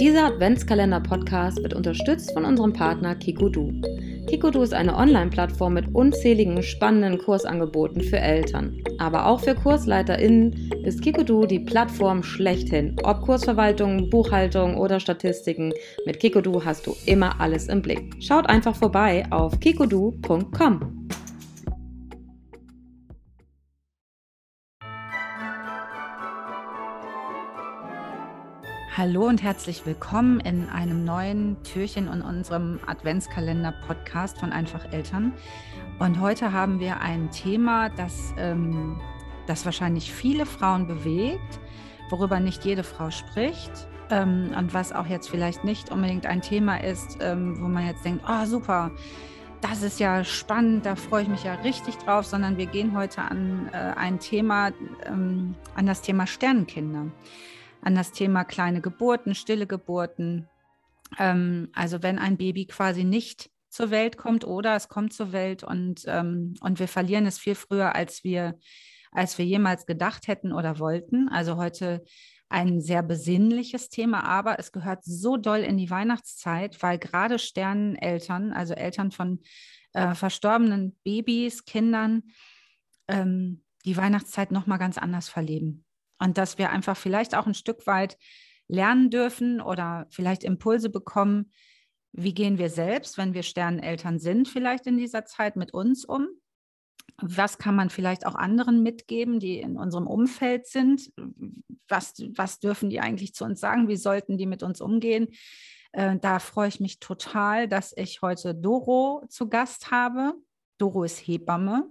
Dieser Adventskalender-Podcast wird unterstützt von unserem Partner Kikudu. Kikudu ist eine Online-Plattform mit unzähligen spannenden Kursangeboten für Eltern. Aber auch für KursleiterInnen ist Kikudu die Plattform schlechthin. Ob Kursverwaltung, Buchhaltung oder Statistiken, mit Kikudu hast du immer alles im Blick. Schaut einfach vorbei auf kikudu.com. Hallo und herzlich willkommen in einem neuen Türchen in unserem Adventskalender-Podcast von Einfach Eltern. Und heute haben wir ein Thema, das, ähm, das wahrscheinlich viele Frauen bewegt, worüber nicht jede Frau spricht ähm, und was auch jetzt vielleicht nicht unbedingt ein Thema ist, ähm, wo man jetzt denkt, oh super, das ist ja spannend, da freue ich mich ja richtig drauf, sondern wir gehen heute an äh, ein Thema, ähm, an das Thema Sternenkinder an das Thema kleine Geburten, stille Geburten. Ähm, also wenn ein Baby quasi nicht zur Welt kommt oder es kommt zur Welt und, ähm, und wir verlieren es viel früher, als wir, als wir jemals gedacht hätten oder wollten. Also heute ein sehr besinnliches Thema, aber es gehört so doll in die Weihnachtszeit, weil gerade Sterneneltern, also Eltern von äh, verstorbenen Babys, Kindern, ähm, die Weihnachtszeit nochmal ganz anders verleben. Und dass wir einfach vielleicht auch ein Stück weit lernen dürfen oder vielleicht Impulse bekommen, wie gehen wir selbst, wenn wir Sterneneltern sind, vielleicht in dieser Zeit mit uns um? Was kann man vielleicht auch anderen mitgeben, die in unserem Umfeld sind? Was, was dürfen die eigentlich zu uns sagen? Wie sollten die mit uns umgehen? Äh, da freue ich mich total, dass ich heute Doro zu Gast habe. Doro ist Hebamme.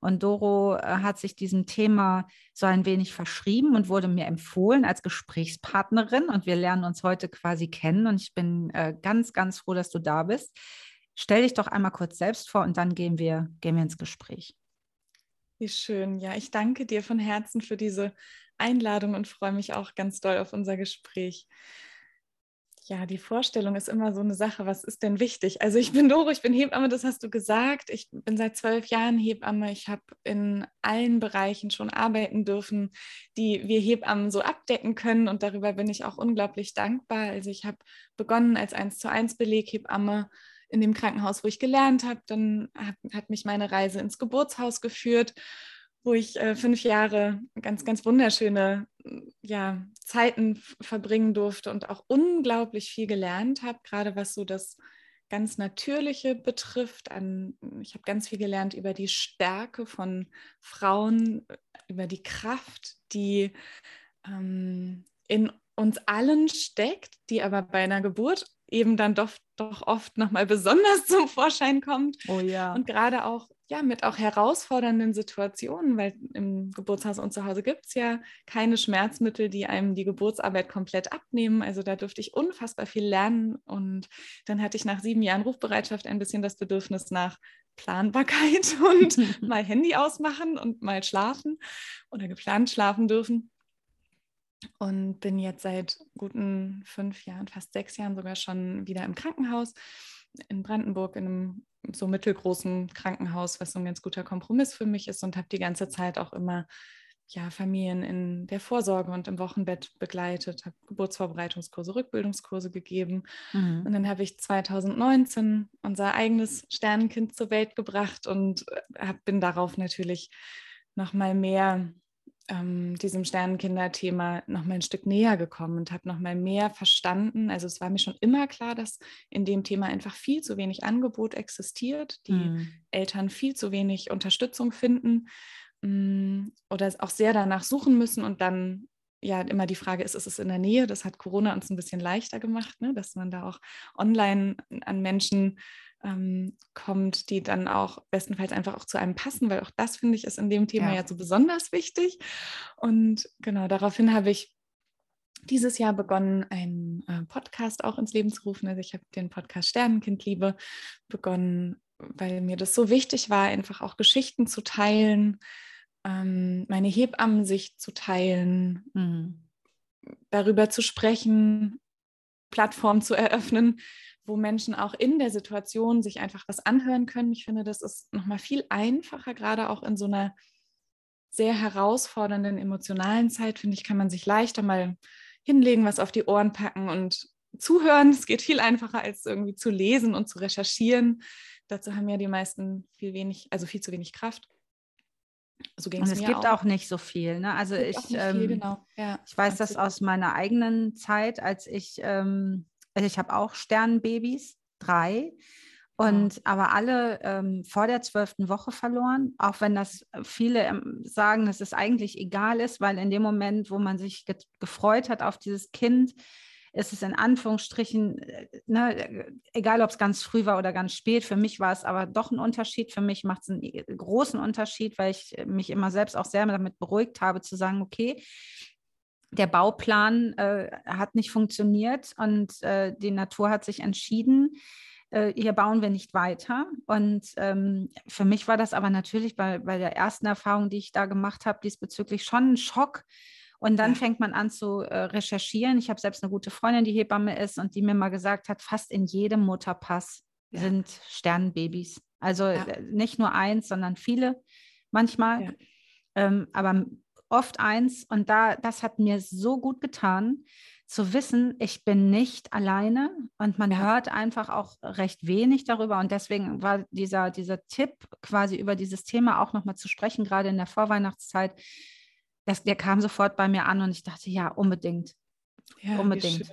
Und Doro äh, hat sich diesem Thema so ein wenig verschrieben und wurde mir empfohlen als Gesprächspartnerin. Und wir lernen uns heute quasi kennen. Und ich bin äh, ganz, ganz froh, dass du da bist. Stell dich doch einmal kurz selbst vor und dann gehen wir, gehen wir ins Gespräch. Wie schön. Ja, ich danke dir von Herzen für diese Einladung und freue mich auch ganz doll auf unser Gespräch ja, die Vorstellung ist immer so eine Sache, was ist denn wichtig? Also ich bin Doro, ich bin Hebamme, das hast du gesagt. Ich bin seit zwölf Jahren Hebamme. Ich habe in allen Bereichen schon arbeiten dürfen, die wir Hebammen so abdecken können. Und darüber bin ich auch unglaublich dankbar. Also ich habe begonnen als 1 zu 1 Beleghebamme in dem Krankenhaus, wo ich gelernt habe. Dann hat, hat mich meine Reise ins Geburtshaus geführt wo ich äh, fünf Jahre ganz, ganz wunderschöne ja, Zeiten verbringen durfte und auch unglaublich viel gelernt habe, gerade was so das ganz Natürliche betrifft. An, ich habe ganz viel gelernt über die Stärke von Frauen, über die Kraft, die ähm, in uns allen steckt, die aber bei einer Geburt eben dann doch, doch oft nochmal besonders zum Vorschein kommt. Oh ja. Und gerade auch ja, mit auch herausfordernden Situationen, weil im Geburtshaus und zu Hause gibt es ja keine Schmerzmittel, die einem die Geburtsarbeit komplett abnehmen. Also da dürfte ich unfassbar viel lernen. Und dann hatte ich nach sieben Jahren Rufbereitschaft ein bisschen das Bedürfnis nach Planbarkeit und mal Handy ausmachen und mal schlafen oder geplant schlafen dürfen. Und bin jetzt seit guten fünf Jahren, fast sechs Jahren sogar schon wieder im Krankenhaus in Brandenburg in einem so mittelgroßen Krankenhaus, was so ein ganz guter Kompromiss für mich ist und habe die ganze Zeit auch immer ja, Familien in der Vorsorge und im Wochenbett begleitet, habe Geburtsvorbereitungskurse, Rückbildungskurse gegeben. Mhm. Und dann habe ich 2019 unser eigenes Sternenkind zur Welt gebracht und äh, hab, bin darauf natürlich noch mal mehr ähm, diesem Sternenkinder-Thema noch mal ein Stück näher gekommen und habe noch mal mehr verstanden. Also es war mir schon immer klar, dass in dem Thema einfach viel zu wenig Angebot existiert, die mhm. Eltern viel zu wenig Unterstützung finden mh, mm, oder auch sehr danach suchen müssen und dann ja immer die Frage ist, ist es in der Nähe? Das hat Corona uns ein bisschen leichter gemacht, ne? dass man da auch online an Menschen ähm, kommt, die dann auch bestenfalls einfach auch zu einem passen, weil auch das finde ich ist in dem Thema ja. ja so besonders wichtig. Und genau daraufhin habe ich dieses Jahr begonnen, einen äh, Podcast auch ins Leben zu rufen. Also ich habe den Podcast Sternenkindliebe begonnen, weil mir das so wichtig war, einfach auch Geschichten zu teilen, ähm, meine Hebammensicht zu teilen, mhm. darüber zu sprechen, Plattformen zu eröffnen, wo Menschen auch in der Situation sich einfach was anhören können. Ich finde, das ist nochmal viel einfacher, gerade auch in so einer sehr herausfordernden emotionalen Zeit, finde ich, kann man sich leichter mal hinlegen, was auf die Ohren packen und zuhören. Es geht viel einfacher als irgendwie zu lesen und zu recherchieren. Dazu haben ja die meisten viel wenig, also viel zu wenig Kraft. So und es gibt auch. auch. nicht so viel. Ne? Also ich, ähm, viel, genau. ja, ich weiß das aus meiner eigenen Zeit, als ich, ähm, also ich habe auch Sternenbabys, drei. Und aber alle ähm, vor der zwölften Woche verloren, auch wenn das viele ähm, sagen, dass es eigentlich egal ist, weil in dem Moment, wo man sich ge gefreut hat auf dieses Kind, ist es in Anführungsstrichen, äh, ne, egal ob es ganz früh war oder ganz spät, für mich war es aber doch ein Unterschied. Für mich macht es einen äh, großen Unterschied, weil ich mich immer selbst auch sehr damit beruhigt habe, zu sagen, okay, der Bauplan äh, hat nicht funktioniert und äh, die Natur hat sich entschieden, äh, hier bauen wir nicht weiter. Und ähm, für mich war das aber natürlich bei, bei der ersten Erfahrung, die ich da gemacht habe, diesbezüglich schon ein Schock, und dann ja. fängt man an zu äh, recherchieren. Ich habe selbst eine gute Freundin, die Hebamme ist und die mir mal gesagt hat, fast in jedem Mutterpass ja. sind Sternenbabys. Also ja. Äh, nicht nur eins, sondern viele manchmal. Ähm, aber oft eins. Und da, das hat mir so gut getan, zu wissen, ich bin nicht alleine und man ja. hört einfach auch recht wenig darüber. Und deswegen war dieser, dieser Tipp, quasi über dieses Thema auch nochmal zu sprechen, gerade in der Vorweihnachtszeit, das, der kam sofort bei mir an und ich dachte, ja, unbedingt. Ja, unbedingt.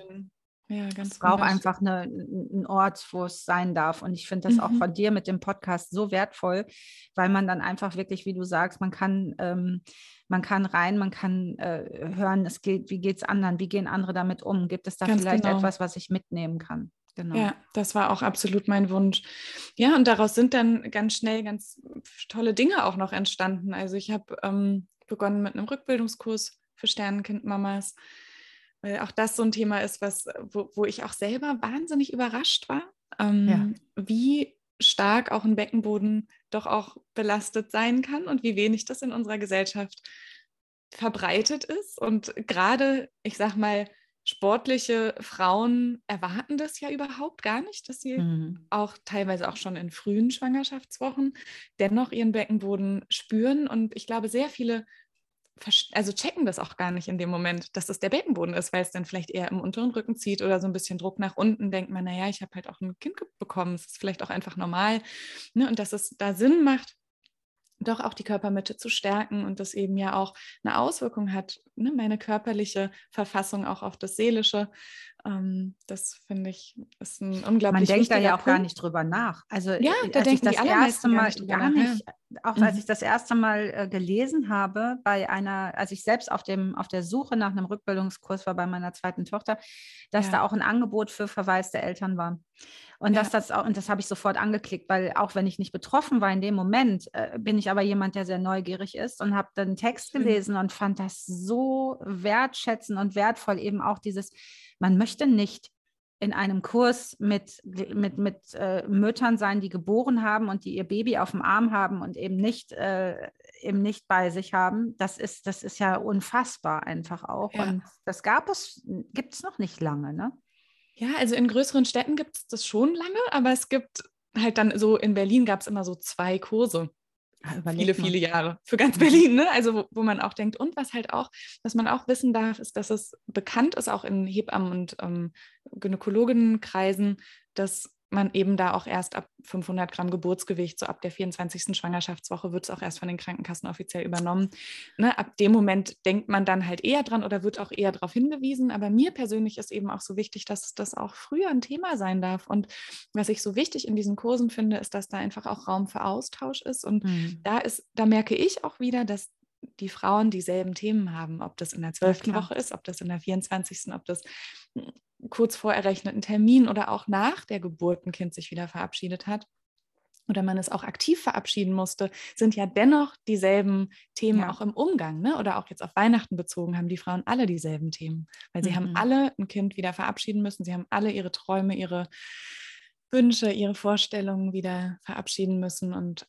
Ja, ganz es braucht einfach eine, einen Ort, wo es sein darf. Und ich finde das mhm. auch von dir mit dem Podcast so wertvoll, weil man dann einfach wirklich, wie du sagst, man kann, ähm, man kann rein, man kann äh, hören, es geht, wie geht es anderen, wie gehen andere damit um? Gibt es da ganz vielleicht genau. etwas, was ich mitnehmen kann? Genau. Ja, das war auch absolut mein Wunsch. Ja, und daraus sind dann ganz schnell ganz tolle Dinge auch noch entstanden. Also ich habe ähm, begonnen mit einem Rückbildungskurs für Sternenkindmamas, weil auch das so ein Thema ist, was, wo, wo ich auch selber wahnsinnig überrascht war, ähm, ja. wie stark auch ein Beckenboden doch auch belastet sein kann und wie wenig das in unserer Gesellschaft verbreitet ist. Und gerade, ich sag mal, sportliche Frauen erwarten das ja überhaupt gar nicht, dass sie mhm. auch teilweise auch schon in frühen Schwangerschaftswochen dennoch ihren Beckenboden spüren. Und ich glaube, sehr viele also checken das auch gar nicht in dem Moment, dass das der Beckenboden ist, weil es dann vielleicht eher im unteren Rücken zieht oder so ein bisschen Druck nach unten, denkt man, naja, ich habe halt auch ein Kind bekommen, es ist vielleicht auch einfach normal. Ne? Und dass es da Sinn macht, doch auch die Körpermitte zu stärken und das eben ja auch eine Auswirkung hat, ne, meine körperliche Verfassung auch auf das Seelische. Ähm, das finde ich ist ein unglaublich Man denkt da ja auch Punkt. gar nicht drüber nach. Also ja, äh, da als ich das erste Mal gar nicht, auch mhm. als ich das erste Mal äh, gelesen habe bei einer, als ich selbst auf dem auf der Suche nach einem Rückbildungskurs war bei meiner zweiten Tochter, dass ja. da auch ein Angebot für verwaiste Eltern war. Und ja. dass das auch, und das habe ich sofort angeklickt, weil auch wenn ich nicht betroffen war in dem Moment, äh, bin ich aber jemand, der sehr neugierig ist und habe dann Text gelesen und fand das so wertschätzend und wertvoll, eben auch dieses, man möchte nicht in einem Kurs mit, mit, mit äh, Müttern sein, die geboren haben und die ihr Baby auf dem Arm haben und eben nicht, äh, eben nicht bei sich haben. Das ist, das ist ja unfassbar einfach auch. Ja. Und das gab es, gibt es noch nicht lange, ne? Ja, also in größeren Städten gibt es das schon lange, aber es gibt halt dann so, in Berlin gab es immer so zwei Kurse. Ah, viele, mal. viele Jahre für ganz Berlin, ne? Also wo, wo, man auch denkt, und was halt auch, was man auch wissen darf, ist, dass es bekannt ist, auch in Hebammen- und ähm, Gynäkologinnenkreisen, dass man eben da auch erst ab 500 Gramm Geburtsgewicht, so ab der 24. Schwangerschaftswoche wird es auch erst von den Krankenkassen offiziell übernommen. Ne, ab dem Moment denkt man dann halt eher dran oder wird auch eher darauf hingewiesen. Aber mir persönlich ist eben auch so wichtig, dass das auch früher ein Thema sein darf. Und was ich so wichtig in diesen Kursen finde, ist, dass da einfach auch Raum für Austausch ist. Und mhm. da ist, da merke ich auch wieder, dass die Frauen dieselben Themen haben, ob das in der zwölften Woche ist, ob das in der 24., ob das kurz vor errechneten Termin oder auch nach der Geburt ein Kind sich wieder verabschiedet hat oder man es auch aktiv verabschieden musste, sind ja dennoch dieselben Themen ja. auch im Umgang. Ne? Oder auch jetzt auf Weihnachten bezogen haben die Frauen alle dieselben Themen, weil sie mhm. haben alle ein Kind wieder verabschieden müssen, sie haben alle ihre Träume, ihre Wünsche, ihre Vorstellungen wieder verabschieden müssen und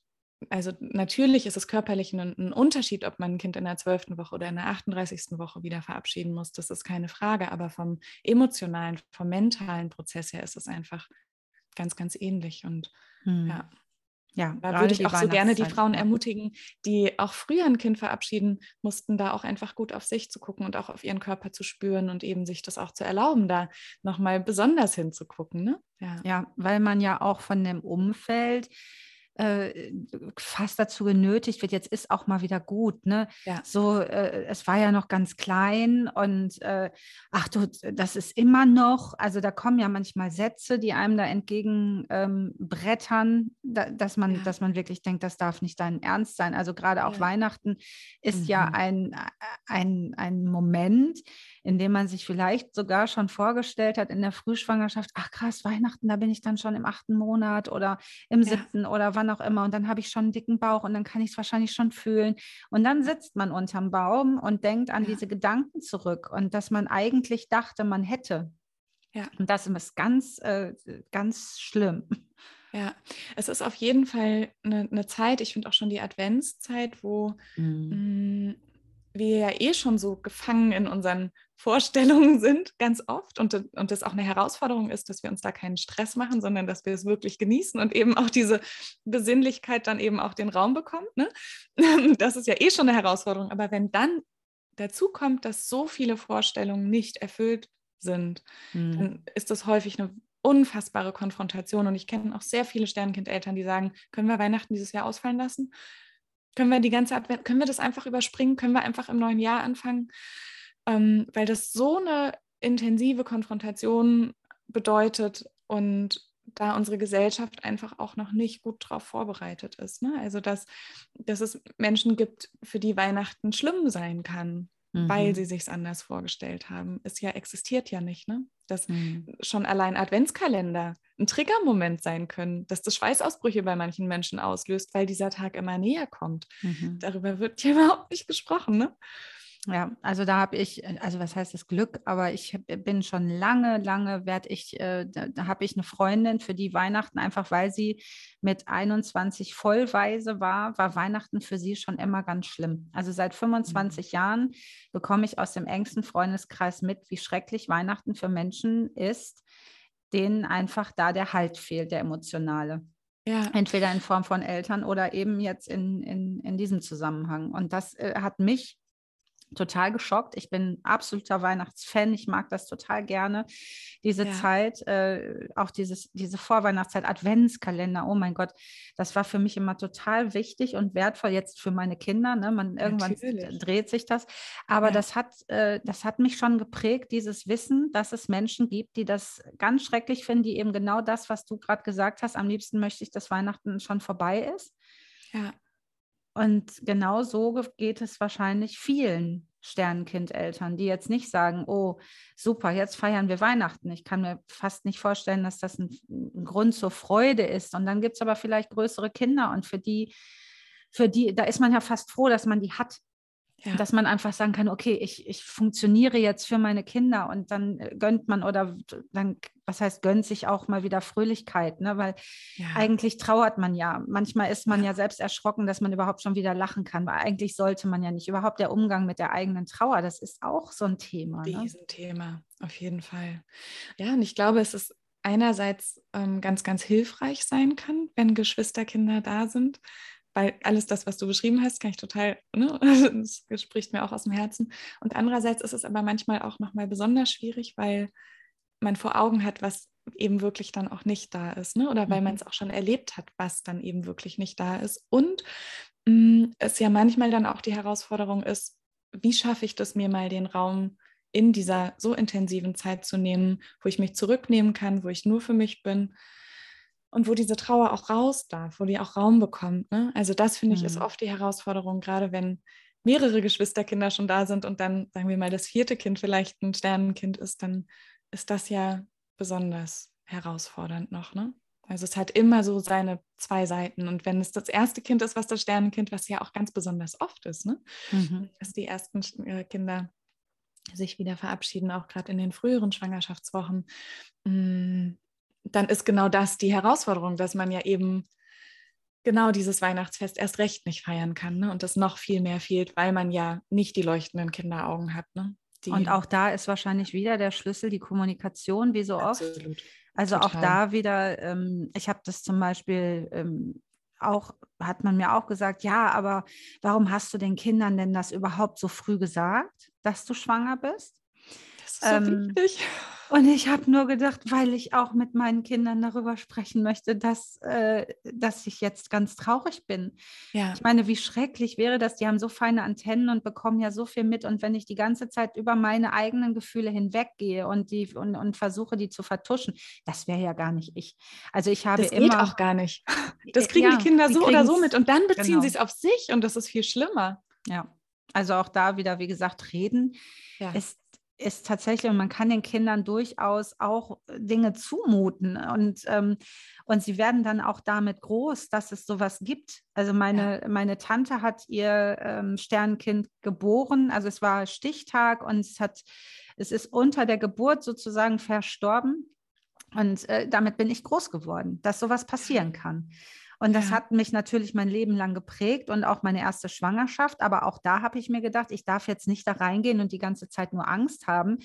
also natürlich ist es körperlich ein, ein, Unterschied, ob man ein Kind in der zwölften Woche oder in der 38. Woche wieder verabschieden muss. Das ist keine Frage. Aber vom emotionalen, vom mentalen Prozess her ist es einfach ganz, ganz ähnlich. Und hm. ja. Ja, da würde ich auch so gerne die Frauen ermutigen, die auch früher ein Kind verabschieden mussten, da auch einfach gut auf sich zu gucken und auch auf ihren Körper zu spüren und eben sich das auch zu erlauben, da nochmal besonders hinzugucken. Ne? Ja. ja, weil man ja auch von dem Umfeld äh, fast dazu genötigt wird, jetzt ist auch mal wieder gut. Ne? Ja. So, äh, es war ja noch ganz klein und äh, ach du, das ist immer noch, also da kommen ja manchmal Sätze, die einem da entgegen ähm, da, dass, man, ja. dass man wirklich denkt, das darf nicht dein Ernst sein. Also gerade auch ja. Weihnachten ist mhm. ja ein, ein, ein Moment, in dem man sich vielleicht sogar schon vorgestellt hat in der Frühschwangerschaft, ach krass, Weihnachten, da bin ich dann schon im achten Monat oder im siebten oder wann auch immer und dann habe ich schon einen dicken Bauch und dann kann ich es wahrscheinlich schon fühlen. Und dann sitzt man unterm Baum und denkt an ja. diese Gedanken zurück und dass man eigentlich dachte, man hätte. Ja. Und das ist ganz, äh, ganz schlimm. Ja, es ist auf jeden Fall eine, eine Zeit, ich finde auch schon die Adventszeit, wo mhm. mh, mm, wir ja eh schon so gefangen in unseren Vorstellungen sind, ganz oft. Und, und das auch eine Herausforderung ist, dass wir uns da keinen Stress machen, sondern dass wir es wirklich genießen und eben auch diese Besinnlichkeit dann eben auch den Raum bekommt. Ne? Das ist ja eh schon eine Herausforderung. Aber wenn dann dazu kommt, dass so viele Vorstellungen nicht erfüllt sind, mhm. dann ist das häufig eine unfassbare Konfrontation. Und ich kenne auch sehr viele Sternkindeltern, die sagen, können wir Weihnachten dieses Jahr ausfallen lassen? Können wir die ganze Advent, können wir das einfach überspringen? Können wir einfach im neuen Jahr anfangen? Ähm, weil das so eine intensive Konfrontation bedeutet und da unsere Gesellschaft einfach auch noch nicht gut darauf vorbereitet ist. Ne? Also, dass, dass es Menschen gibt, für die Weihnachten schlimm sein kann, mhm. weil sie sich anders vorgestellt haben. Es ja existiert ja nicht. Ne? Dass mhm. schon allein Adventskalender ein Triggermoment sein können, dass das Schweißausbrüche bei manchen Menschen auslöst, weil dieser Tag immer näher kommt. Mhm. Darüber wird ja überhaupt nicht gesprochen. Ne? Ja, also da habe ich, also was heißt das Glück, aber ich bin schon lange, lange werde ich, äh, da, da habe ich eine Freundin, für die Weihnachten, einfach weil sie mit 21 vollweise war, war Weihnachten für sie schon immer ganz schlimm. Also seit 25 mhm. Jahren bekomme ich aus dem engsten Freundeskreis mit, wie schrecklich Weihnachten für Menschen ist, denen einfach da der Halt fehlt, der emotionale. Ja. Entweder in Form von Eltern oder eben jetzt in, in, in diesem Zusammenhang. Und das äh, hat mich total geschockt. Ich bin absoluter Weihnachtsfan. Ich mag das total gerne. Diese ja. Zeit, äh, auch dieses, diese Vorweihnachtszeit, Adventskalender. Oh mein Gott, das war für mich immer total wichtig und wertvoll jetzt für meine Kinder. Ne? Man, irgendwann Natürlich. dreht sich das. Aber ja. das, hat, äh, das hat mich schon geprägt, dieses Wissen, dass es Menschen gibt, die das ganz schrecklich finden, die eben genau das, was du gerade gesagt hast, am liebsten möchte ich, dass Weihnachten schon vorbei ist. Ja. Und genau so geht es wahrscheinlich vielen Sternenkindeltern, die jetzt nicht sagen, oh, super, jetzt feiern wir Weihnachten. Ich kann mir fast nicht vorstellen, dass das ein, ein Grund zur Freude ist. Und dann gibt es aber vielleicht größere Kinder und für die, für die, da ist man ja fast froh, dass man die hat. Ja. Dass man einfach sagen kann, okay, ich, ich funktioniere jetzt für meine Kinder und dann äh, gönnt man oder dann, was heißt, gönnt sich auch mal wieder Fröhlichkeit, ne? weil ja. eigentlich trauert man ja. Manchmal ist man ja. ja selbst erschrocken, dass man überhaupt schon wieder lachen kann, weil eigentlich sollte man ja nicht. Überhaupt der Umgang mit der eigenen Trauer, das ist auch so ein Thema. Riesenthema, ne? auf jeden Fall. Ja, und ich glaube, es ist einerseits ähm, ganz, ganz hilfreich sein kann, wenn Geschwisterkinder da sind, weil alles das, was du beschrieben hast, kann ich total, ne? das spricht mir auch aus dem Herzen. Und andererseits ist es aber manchmal auch nochmal besonders schwierig, weil man vor Augen hat, was eben wirklich dann auch nicht da ist, ne? oder weil man es mhm. auch schon erlebt hat, was dann eben wirklich nicht da ist. Und mh, mm, es ja manchmal dann auch die Herausforderung ist, wie schaffe ich das mir mal den Raum in dieser so intensiven Zeit zu nehmen, wo ich mich zurücknehmen kann, wo ich nur für mich bin und wo diese Trauer auch raus darf, wo die auch Raum bekommt. Ne? Also das finde ich mhm. ist oft die Herausforderung, gerade wenn mehrere Geschwisterkinder schon da sind und dann, sagen wir mal, das vierte Kind vielleicht ein Sternenkind ist, dann ist das ja besonders herausfordernd noch. Ne? Also es hat immer so seine zwei Seiten. Und wenn es das erste Kind ist, was das Sternenkind, was ja auch ganz besonders oft ist, ne? Mhm. dass die ersten äh, Kinder sich wieder verabschieden, auch gerade in den früheren Schwangerschaftswochen, mm, dann ist genau das die Herausforderung, dass man ja eben genau dieses Weihnachtsfest erst recht nicht feiern kann ne? und das noch viel mehr fehlt, weil man ja nicht die leuchtenden Kinderaugen hat. Ne? und auch da ist wahrscheinlich wieder der Schlüssel die Kommunikation, wie so Absolut. oft. Also Total. auch da wieder, ähm, ich habe das zum Beispiel ähm, auch hat man mir auch gesagt, ja, aber warum hast du den Kindern denn das überhaupt so früh gesagt, dass du schwanger bist? Das ist so ähm, wichtig. Und ich habe nur gedacht, weil ich auch mit meinen Kindern darüber sprechen möchte, dass, äh, dass ich jetzt ganz traurig bin. Ja. Ich meine, wie schrecklich wäre das? Die haben so feine Antennen und bekommen ja so viel mit. Und wenn ich die ganze Zeit über meine eigenen Gefühle hinweggehe und, die, und, und versuche, die zu vertuschen, das wäre ja gar nicht ich. Also ich habe das immer. Das geht auch gar nicht. Das kriegen ja, die Kinder so oder so mit. Und dann beziehen genau. sie es auf sich und das ist viel schlimmer. Ja. Also auch da wieder, wie gesagt, reden ja. ist ist tatsächlich, und man kann den Kindern durchaus auch äh, Dinge zumuten. Und, ähm, und sie werden dann auch damit groß, dass es sowas gibt. Also meine, ja. meine Tante hat ihr ähm, Sternkind geboren. Also es war Stichtag und es hat, es ist unter der Geburt sozusagen verstorben. Und äh, damit bin ich groß geworden, dass sowas passieren kann. Und das ja. hat mich natürlich mein Leben lang geprägt und auch meine erste Schwangerschaft. Aber auch da habe ich mir gedacht, ich darf jetzt nicht da reingehen und die ganze Zeit nur Angst haben.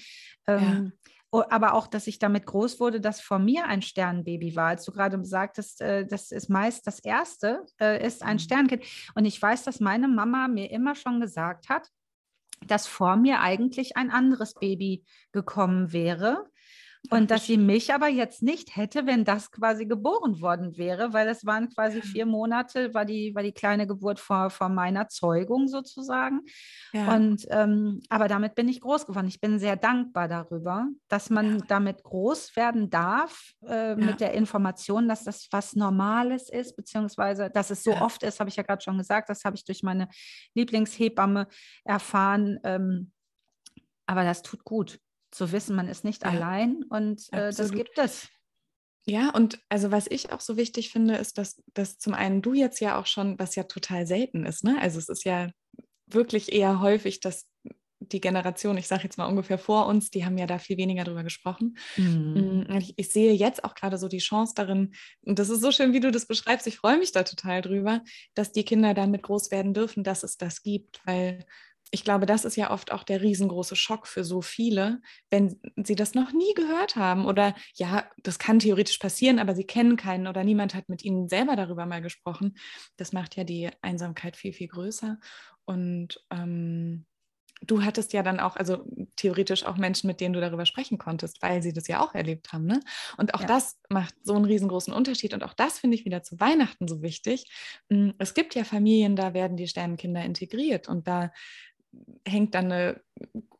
Ähm, ja. Aber auch, dass ich damit groß wurde, dass vor mir ein Sternenbaby war. Als du gerade sagtest, äh, das ist meist das erste, äh, ist ein mhm. Sternkind. Und ich weiß, dass meine Mama mir immer schon gesagt hat, dass vor mir eigentlich ein anderes Baby gekommen wäre. Und dass sie mich aber jetzt nicht hätte, wenn das quasi geboren worden wäre, weil es waren quasi vier Monate, war die, war die kleine Geburt vor, vor meiner Zeugung sozusagen. Ja. Und ähm, aber damit bin ich groß geworden. Ich bin sehr dankbar darüber, dass man ja. damit groß werden darf, äh, ja. mit der Information, dass das was Normales ist, beziehungsweise dass es so oft ist, habe ich ja gerade schon gesagt, das habe ich durch meine Lieblingshebamme erfahren. Ähm, aber das tut gut zu wissen, man ist nicht ja. allein und äh, das gibt es. Ja, und also was ich auch so wichtig finde, ist, dass, dass zum einen du jetzt ja auch schon, was ja total selten ist, ne? Also es ist ja wirklich eher häufig, dass die Generation, ich sage jetzt mal ungefähr vor uns, die haben ja da viel weniger drüber gesprochen. Mhm. Mm, ich, ich, sehe jetzt auch gerade so die Chance darin, und das ist so schön, wie du das beschreibst, ich freue mich da total drüber, dass die Kinder damit groß werden dürfen, dass es das gibt, weil ich glaube, das ist ja oft auch der riesengroße Schock für so viele, wenn sie das noch nie gehört haben oder ja, das kann theoretisch passieren, aber sie kennen keinen oder niemand hat mit ihnen selber darüber mal gesprochen. Das macht ja die Einsamkeit viel, viel größer. Und ähm, du hattest ja dann auch, also theoretisch auch Menschen, mit denen du darüber sprechen konntest, weil sie das ja auch erlebt haben. Ne? Und auch ja. das macht so einen riesengroßen Unterschied. Und auch das finde ich wieder zu Weihnachten so wichtig. Hm, es gibt ja Familien, da werden die Sternenkinder integriert und da hängt dann eine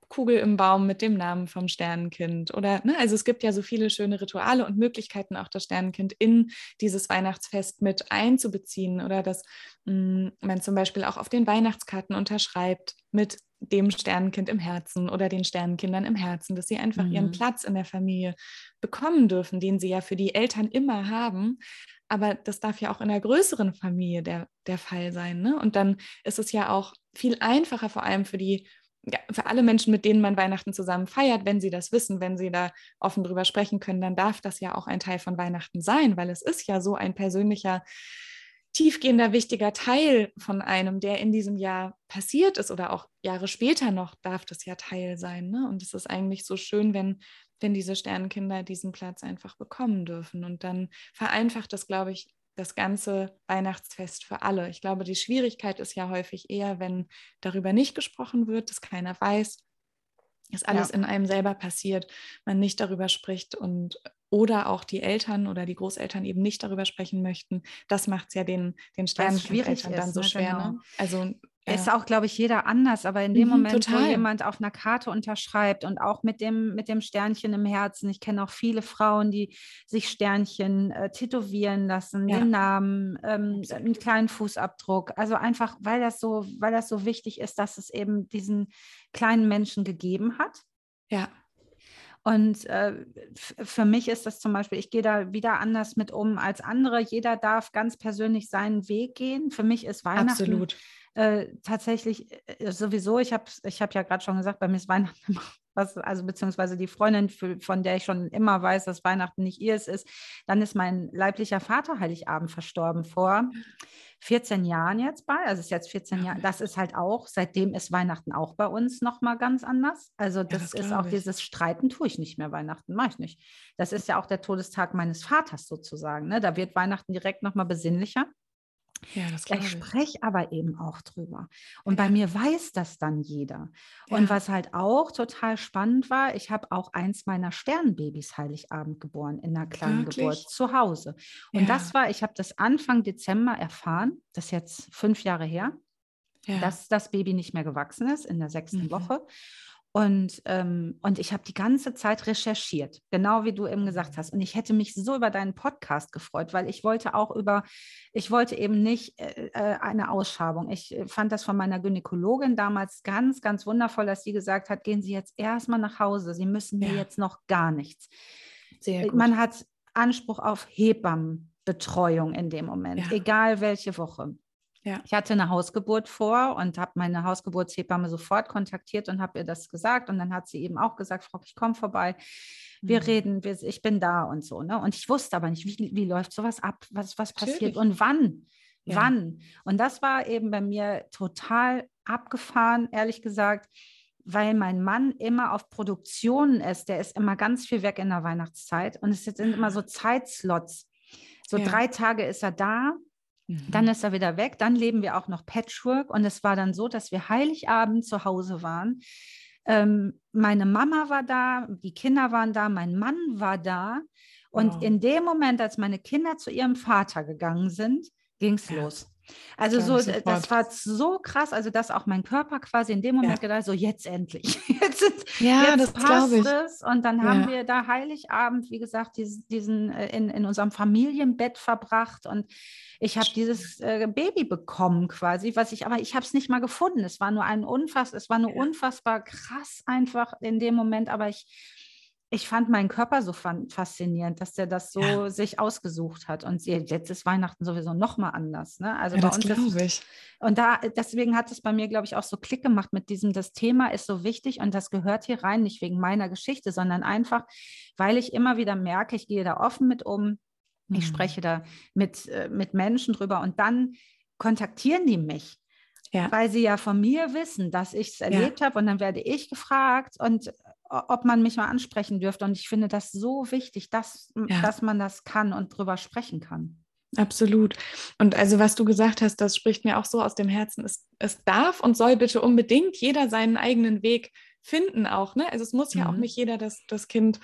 Kugel im Baum mit dem Namen vom Sternenkind oder ne, also es gibt ja so viele schöne Rituale und Möglichkeiten auch das Sternenkind in dieses Weihnachtsfest mit einzubeziehen oder dass mh, hm, man zum Beispiel auch auf den Weihnachtskarten unterschreibt mit dem Sternenkind im Herzen oder den Sternenkindern im Herzen, dass sie einfach mhm. ihren Platz in der Familie bekommen dürfen, den sie ja für die Eltern immer haben. Aber das darf ja auch in einer größeren Familie der, der Fall sein. Ne? Und dann ist es ja auch viel einfacher, vor allem für die, ja, für alle Menschen, mit denen man Weihnachten zusammen feiert, wenn sie das wissen, wenn sie da offen drüber sprechen können, dann darf das ja auch ein Teil von Weihnachten sein, weil es ist ja so ein persönlicher, tiefgehender, wichtiger Teil von einem, der in diesem Jahr passiert ist oder auch Jahre später noch, darf das ja Teil sein. Ne? Und es ist eigentlich so schön, wenn, wenn diese Sternenkinder diesen Platz einfach bekommen dürfen. Und dann vereinfacht das, glaube ich, das ganze Weihnachtsfest für alle. Ich glaube, die Schwierigkeit ist ja häufig eher, wenn darüber nicht gesprochen wird, dass keiner weiß, dass alles ja. in einem selber passiert, man nicht darüber spricht und oder auch die Eltern oder die Großeltern eben nicht darüber sprechen möchten. Das macht es ja den, den Sterneneltern dann so ne? schwer. Ne? Genau. Also ja. Ist auch, glaube ich, jeder anders, aber in dem mhm, Moment, total. wo jemand auf einer Karte unterschreibt und auch mit dem, mit dem Sternchen im Herzen, ich kenne auch viele Frauen, die sich Sternchen äh, tätowieren lassen, ja. den Namen, ähm, einen kleinen Fußabdruck. Also einfach, weil das so, weil das so wichtig ist, dass es eben diesen kleinen Menschen gegeben hat. Ja. Und äh, für mich ist das zum Beispiel, ich gehe da wieder anders mit um als andere. Jeder darf ganz persönlich seinen Weg gehen. Für mich ist Weihnachten Absolut äh, tatsächlich äh, sowieso, ich habe ich hab ja gerade schon gesagt, bei mir ist Weihnachten immer was, also beziehungsweise die Freundin, für, von der ich schon immer weiß, dass Weihnachten nicht ihrs ist, dann ist mein leiblicher Vater Heiligabend verstorben vor 14 Jahren jetzt bei, also ist jetzt 14 Jahre, das ist halt auch, seitdem ist Weihnachten auch bei uns nochmal ganz anders. Also das, ja, das ist auch ich. dieses Streiten tue ich nicht mehr, Weihnachten mache ich nicht. Das ist ja auch der Todestag meines Vaters sozusagen, ne? da wird Weihnachten direkt nochmal besinnlicher. Ja, das ich spreche aber eben auch drüber. Und bei mir weiß das dann jeder. Ja. Und was halt auch total spannend war, ich habe auch eins meiner Sternbabys Heiligabend geboren, in einer kleinen Wirklich? Geburt zu Hause. Und ja. das war, ich habe das Anfang Dezember erfahren, das ist jetzt fünf Jahre her, dass das Baby nicht mehr gewachsen ist in der sechsten mhm. Woche. Und, ähm, und ich habe die ganze Zeit recherchiert, genau wie du eben gesagt hast. Und ich hätte mich so über deinen Podcast gefreut, weil ich wollte auch über, ich wollte eben nicht äh, äh eine Ausschabung. Ich äh, fand das von meiner Gynäkologin damals ganz, ganz wundervoll, dass sie gesagt hat, gehen Sie jetzt erstmal nach Hause. Sie müssen mir ja. jetzt noch gar nichts. Sehr äh, gut. Man hat Anspruch auf Hebammenbetreuung in dem Moment, ja. egal welche Woche. Ja. Ich hatte eine Hausgeburt vor und habe meine Hausgeburtshebamme sofort kontaktiert und habe ihr das gesagt. Und dann hat sie eben auch gesagt, Frau, ich komme vorbei. Wir mhm. reden, wir, ich bin da und so. Ne? Und ich wusste aber nicht, wie, wie läuft sowas ab, was, was passiert und wann. Ja. Wann? Und das war eben bei mir total abgefahren, ehrlich gesagt, weil mein Mann immer auf Produktionen ist. Der ist immer ganz viel weg in der Weihnachtszeit. Und es sind immer so Zeitslots. So ja. drei Tage ist er da, dann mhm. ist er wieder weg. Dann leben wir auch noch Patchwork. Und es war dann so, dass wir Heiligabend zu Hause waren. Ähm, meine Mama war da, die Kinder waren da, mein Mann war da. Und wow. in dem Moment, als meine Kinder zu ihrem Vater gegangen sind, ging es ja. los. Also so, das war so krass, also dass auch mein Körper quasi in dem Moment ja. gedacht, so jetzt endlich, jetzt, ja, jetzt das passt ich. es. Und dann haben wir da Heiligabend, wie gesagt, diesen, diesen äh, in, in unserem Familienbett verbracht und ich habe dieses äh, Baby bekommen quasi, was ich, aber ich habe es nicht mal gefunden. Es war nur ein unfass, es war nur ja. unfassbar krass einfach in dem Moment, aber ich ich fand meinen Körper so faszinierend, dass der das so ja. sich ausgesucht hat. Und jetzt ist Weihnachten sowieso noch mal anders. Ne? Also ja, bei uns ist, ich. Und da, deswegen hat es bei mir, glaube ich, auch so Klick gemacht mit diesem, das Thema ist so wichtig und das gehört hier rein, nicht wegen meiner Geschichte, sondern einfach, weil ich immer wieder merke, ich gehe da offen mit um, ich mhm. spreche da mit, äh, mit Menschen drüber und dann kontaktieren die mich. Ja. Weil sie ja von mir wissen, dass ich es erlebt ja. habe und dann werde ich gefragt und ob man mich mal ansprechen dürfte. Und ich finde das so wichtig, dass, ja. dass man das kann und drüber sprechen kann. Absolut. Und also was du gesagt hast, das spricht mir auch so aus dem Herzen. Es, es darf und soll bitte unbedingt jeder seinen eigenen Weg finden auch. Ne? Also es muss ja mhm. auch nicht jeder das, das Kind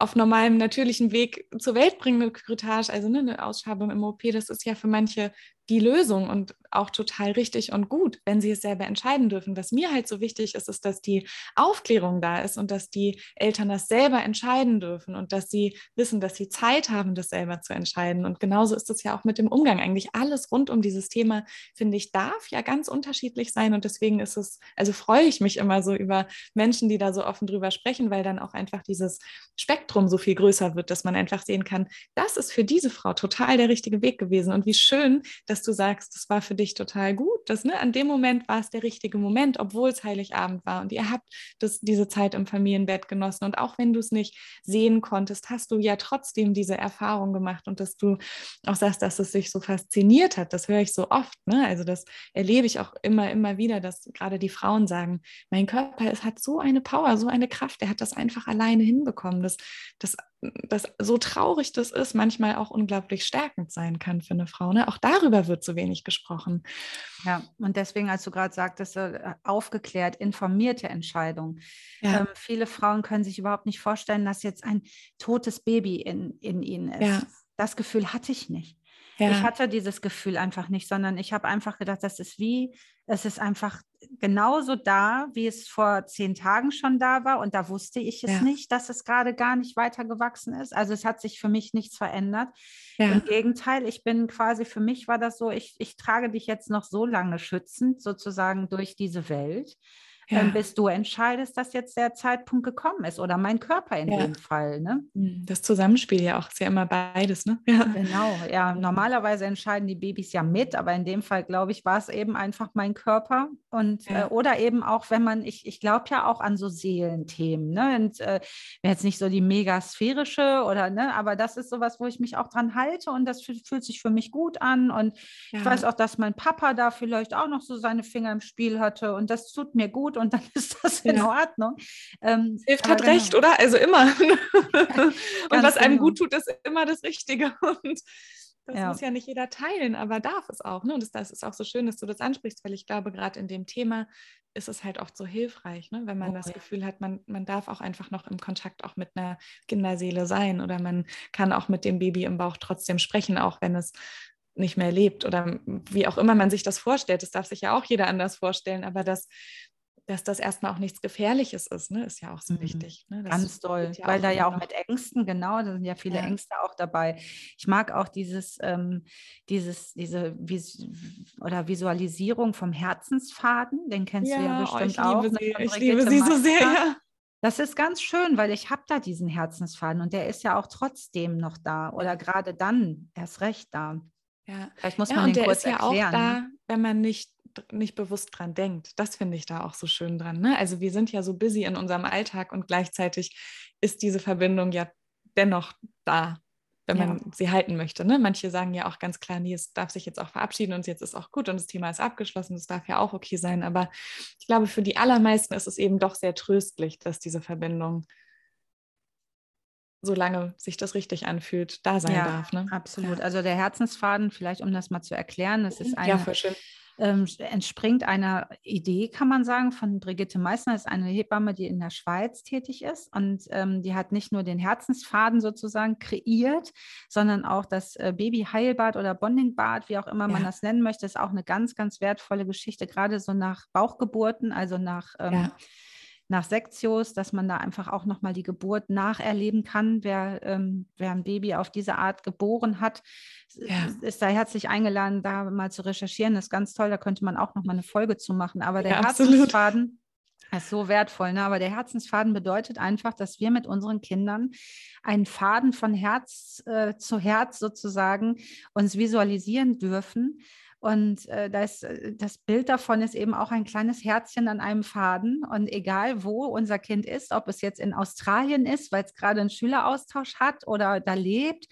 auf normalem, natürlichen Weg zur Welt bringen mit Kürtage, also ne, eine Ausschabung im OP, das ist ja für manche die Lösung und auch total richtig und gut, wenn sie es selber entscheiden dürfen. Was mir halt so wichtig ist, ist, dass die Aufklärung da ist und dass die Eltern das selber entscheiden dürfen und dass sie wissen, dass sie Zeit haben, das selber zu entscheiden. Und genauso ist es ja auch mit dem Umgang. Eigentlich alles rund um dieses Thema, finde ich, darf ja ganz unterschiedlich sein. Und deswegen ist es, also freue ich mich immer so über Menschen, die da so offen drüber sprechen, weil dann auch einfach dieses Spektrum so viel größer wird, dass man einfach sehen kann, das ist für diese Frau total der richtige Weg gewesen. Und wie schön, dass dass du sagst, das war für dich total gut. Das, ne, an dem Moment war es der richtige Moment, obwohl es Heiligabend war und ihr habt das, diese Zeit im Familienbett genossen. Und auch wenn du es nicht sehen konntest, hast du ja trotzdem diese Erfahrung gemacht und dass du auch sagst, dass es sich so fasziniert hat. Das höre ich so oft. Ne? Also das erlebe ich auch immer, immer wieder, dass gerade die Frauen sagen, mein Körper es hat so eine Power, so eine Kraft, er hat das einfach alleine hinbekommen. Das, das dass so traurig das ist, manchmal auch unglaublich stärkend sein kann für eine Frau. Ne? Auch darüber wird zu wenig gesprochen. Ja, und deswegen, als du gerade sagtest, äh, aufgeklärt, informierte Entscheidung. Ja. Ähm, viele Frauen können sich überhaupt nicht vorstellen, dass jetzt ein totes Baby in, in ihnen ist. Ja. Das Gefühl hatte ich nicht. Ja. Ich hatte dieses Gefühl einfach nicht, sondern ich habe einfach gedacht, das ist wie, es ist einfach genauso da, wie es vor zehn Tagen schon da war. Und da wusste ich es ja. nicht, dass es gerade gar nicht weiter gewachsen ist. Also es hat sich für mich nichts verändert. Ja. Im Gegenteil, ich bin quasi, für mich war das so, ich, ich trage dich jetzt noch so lange schützend sozusagen durch diese Welt ja. bis du entscheidest, dass jetzt der Zeitpunkt gekommen ist oder mein Körper in ja. dem Fall. Ne? Hm, das Zusammenspiel ja auch, ist ja immer beides. Ne? Ja. Genau, ja. Normalerweise entscheiden die Babys ja mit, aber in dem Fall, glaube ich, war es eben einfach mein Körper. Und äh, oder eben auch, wenn man, ich, ich glaube ja auch an so Seelenthemen. Ne? Und äh, jetzt nicht so die megasphärische oder, ne, aber das ist sowas, wo ich mich auch dran halte und das fühlt, fühlt sich für mich gut an. Und ich weiß auch, dass mein Papa da vielleicht auch noch so seine Finger im Spiel hatte und das tut mir gut und dann ist das in. Ordnung. Ähm, Hilft hat genau. recht, oder? Also immer. und was einem genau. gut tut, ist immer das Richtige. Und Das ja. muss ja nicht jeder teilen, aber darf es auch. Ne? Und das, das, ist auch so schön, dass du das ansprichst, weil ich glaube, gerade in dem Thema ist es halt oft so hilfreich, ne? wenn man oh, das ja. Gefühl hat, man, man darf auch einfach noch im Kontakt auch mit einer Kinderseele sein oder man kann auch mit dem Baby im Bauch trotzdem sprechen, auch wenn es nicht mehr lebt oder wie auch immer man sich das vorstellt. Das darf sich ja auch jeder anders vorstellen, aber das dass das erstmal auch nichts Gefährliches ist, ne? ist ja auch so mhm. wichtig. Ne? Ganz toll, ja weil da ja auch mit Ängsten, genau, da sind ja viele ja. Ängste auch dabei. Ich mag auch dieses, ähm, dieses, diese Vis oder Visualisierung vom Herzensfaden, den kennst ja, du ja bestimmt oh, auch. Ne, sie, ich liebe sie so sehr, ja. Das ist ganz schön, weil ich habe da diesen Herzensfaden und der ist ja auch trotzdem noch da oder gerade dann erst recht da. Ja, vielleicht muss man ja, den der kurz ist ja erklären. auch da, wenn man nicht nicht bewusst dran denkt. Das finde ich da auch so schön dran. Ne? Also wir sind ja so busy in unserem Alltag und gleichzeitig ist diese Verbindung ja dennoch da, wenn man ja. sie halten möchte. Ne? Manche sagen ja auch ganz klar, nee, es darf sich jetzt auch verabschieden und jetzt ist auch gut und das Thema ist abgeschlossen, das darf ja auch okay sein. Aber ich glaube, für die allermeisten ist es eben doch sehr tröstlich, dass diese Verbindung solange sich das richtig anfühlt, da sein ja, darf. Ne? Absolut. Also der Herzensfaden, vielleicht um das mal zu erklären, das ist eine, ja, ähm, entspringt einer Idee, kann man sagen, von Brigitte Meissner. Ist eine Hebamme, die in der Schweiz tätig ist. Und ähm, die hat nicht nur den Herzensfaden sozusagen kreiert, sondern auch das äh, Babyheilbad oder Bondingbad, wie auch immer ja. man das nennen möchte, ist auch eine ganz, ganz wertvolle Geschichte, gerade so nach Bauchgeburten, also nach ähm, ja nach Sektios, dass man da einfach auch nochmal die Geburt nacherleben kann. Wer, ähm, wer ein Baby auf diese Art geboren hat, ja. ist da herzlich eingeladen, da mal zu recherchieren. Das ist ganz toll, da könnte man auch nochmal eine Folge zu machen. Aber der ja, Herzensfaden ist so wertvoll. Ne? Aber der Herzensfaden bedeutet einfach, dass wir mit unseren Kindern einen Faden von Herz äh, zu Herz sozusagen uns visualisieren dürfen und äh, das, äh, das Bild davon ist eben auch ein kleines Herzchen an einem Faden. Und egal, wo unser Kind ist, ob es jetzt in Australien ist, weil es gerade einen Schüleraustausch hat oder da lebt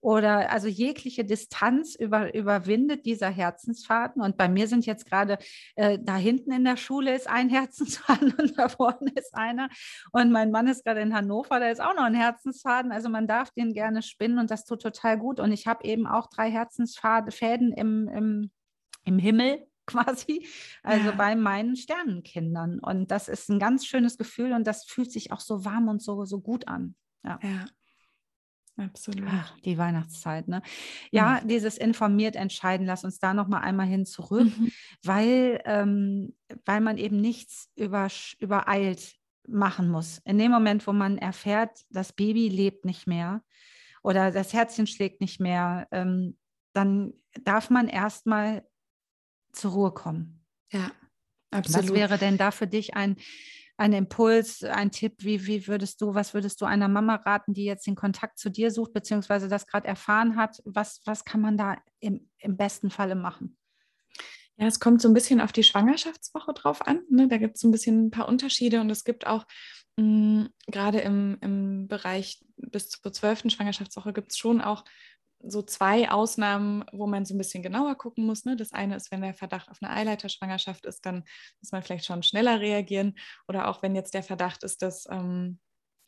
oder also jegliche Distanz über, überwindet dieser Herzensfaden. Und bei mir sind jetzt gerade äh, da hinten in der Schule ist ein Herzensfaden und da vorne ist einer. Und mein Mann ist gerade in Hannover, da ist auch noch ein Herzensfaden. Also man darf den gerne spinnen und das tut total gut. Und ich habe eben auch drei Herzensfäden im, im, im Himmel quasi, also ja. bei meinen Sternenkindern. Und das ist ein ganz schönes Gefühl und das fühlt sich auch so warm und so, so gut an. Ja. ja. Absolut. Ach, die Weihnachtszeit, ne? Ja, mhm. dieses informiert entscheiden, lass uns da nochmal einmal hin zurück, mhm. weil, ähm, weil man eben nichts über, übereilt machen muss. In dem Moment, wo man erfährt, das Baby lebt nicht mehr oder das Herzchen schlägt nicht mehr, ähm, dann darf man erstmal zur Ruhe kommen. Ja, absolut. Was wäre denn da für dich ein ein Impuls, ein Tipp, wie, wie würdest du, was würdest du einer Mama raten, die jetzt den Kontakt zu dir sucht, beziehungsweise das gerade erfahren hat? Was, was kann man da im, im besten Falle machen? Ja, es kommt so ein bisschen auf die Schwangerschaftswoche drauf an. Ne? Da gibt es so ein bisschen ein paar Unterschiede und es gibt auch mh, mm, gerade im, im Bereich bis zur zwölften Schwangerschaftswoche gibt es schon auch so zwei Ausnahmen, wo man so ein bisschen genauer gucken muss. Ne? Das eine ist, wenn der Verdacht auf eine Eileiterschwangerschaft ist, dann muss man vielleicht schon schneller reagieren. Oder auch wenn jetzt der Verdacht ist, dass ähm,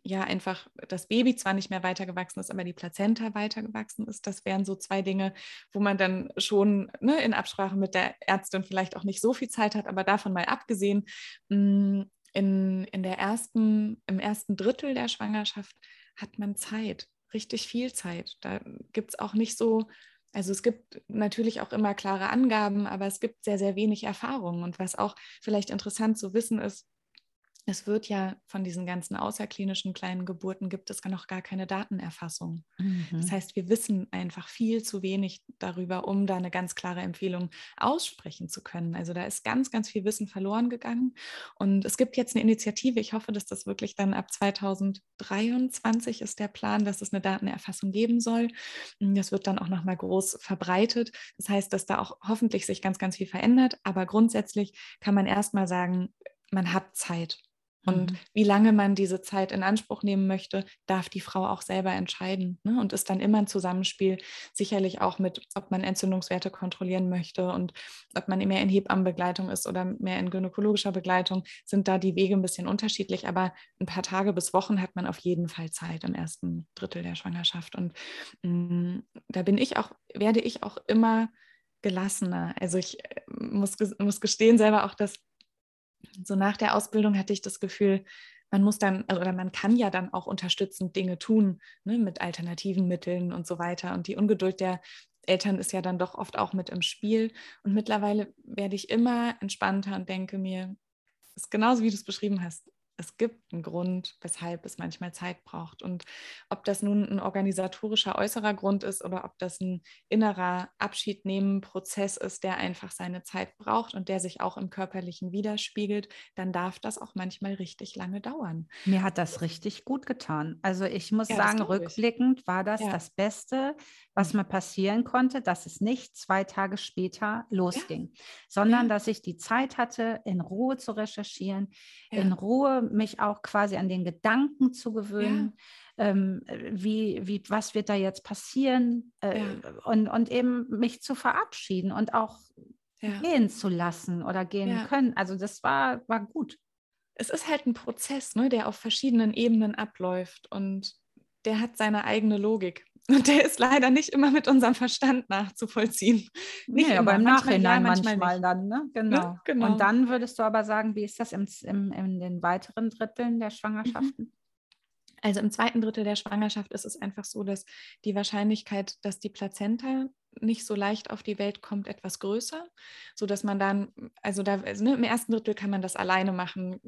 ja einfach das Baby zwar nicht mehr weitergewachsen ist, aber die Plazenta weitergewachsen ist. Das wären so zwei Dinge, wo man dann schon ne, in Absprache mit der Ärztin vielleicht auch nicht so viel Zeit hat, aber davon mal abgesehen, mm, in, in der ersten, im ersten Drittel der Schwangerschaft hat man Zeit richtig viel Zeit. Da gibt es auch nicht so, also es gibt natürlich auch immer klare Angaben, aber es gibt sehr, sehr wenig Erfahrung. Und was auch vielleicht interessant zu wissen ist, es wird ja von diesen ganzen außerklinischen kleinen Geburten gibt es noch gar keine Datenerfassung. Mhm. Das heißt, wir wissen einfach viel zu wenig darüber, um da eine ganz klare Empfehlung aussprechen zu können. Also da ist ganz, ganz viel Wissen verloren gegangen. Und es gibt jetzt eine Initiative. Ich hoffe, dass das wirklich dann ab 2023 ist der Plan, dass es eine Datenerfassung geben soll. Das wird dann auch nochmal groß verbreitet. Das heißt, dass da auch hoffentlich sich ganz, ganz viel verändert. Aber grundsätzlich kann man erstmal sagen, man hat Zeit Und mhm. wie lange man diese Zeit in Anspruch nehmen möchte, darf die Frau auch selber entscheiden. Ne? Und ist dann immer ein Zusammenspiel, sicherlich auch mit, ob man Entzündungswerte kontrollieren möchte und ob man mehr in Hebammenbegleitung ist oder mehr in gynäkologischer Begleitung, sind da die Wege ein bisschen unterschiedlich. Aber ein paar Tage bis Wochen hat man auf jeden Fall Zeit im ersten Drittel der Schwangerschaft. Und mh, mm, da bin ich auch, werde ich auch immer gelassener. Also ich äh, muss, muss gestehen selber auch, dass so nach der Ausbildung hatte ich das Gefühl, man muss dann, also, oder man kann ja dann auch unterstützend Dinge tun, ne, mit alternativen Mitteln und so weiter. Und die Ungeduld der Eltern ist ja dann doch oft auch mit im Spiel. Und mittlerweile werde ich immer entspannter und denke mir, ist genauso wie du es beschrieben hast es gibt einen Grund, weshalb es manchmal Zeit braucht. Und ob das nun ein organisatorischer äußerer Grund ist oder ob das ein innerer Abschiednehmen-Prozess ist, der einfach seine Zeit braucht und der sich auch im körperlichen widerspiegelt, dann darf das auch manchmal richtig lange dauern. Mir hat das richtig gut getan. Also ich muss ja, sagen, rückblickend war das ja. das Beste, was mhm. mir passieren konnte, dass es nicht zwei Tage später losging, ja. sondern dass ich die Zeit hatte, in Ruhe zu recherchieren, in Ruhe mich auch quasi an den Gedanken zu gewöhnen. Ja. Ähm, wie, wie, was wird da jetzt passieren? Äh, ja. und, und eben mich zu verabschieden und auch ja. gehen zu lassen oder gehen können. Also das war, war gut. Es ist halt ein Prozess, ne, der auf verschiedenen Ebenen abläuft und der hat seine eigene Logik. Und der ist leider nicht immer mit unserem Verstand nachzuvollziehen. Nicht nee, aber im Nachhinein ja, manchmal, manchmal dann, ne? Genau. Ja, genau. Und dann würdest du aber sagen, wie ist das im, im, in den weiteren Dritteln der Schwangerschaften? Mhm. Also im zweiten Drittel der Schwangerschaft ist es einfach so, dass die Wahrscheinlichkeit, dass die Plazenta nicht so leicht auf die Welt kommt, etwas größer, sodass man dann, also da, also ne, im ersten Drittel kann man das alleine machen,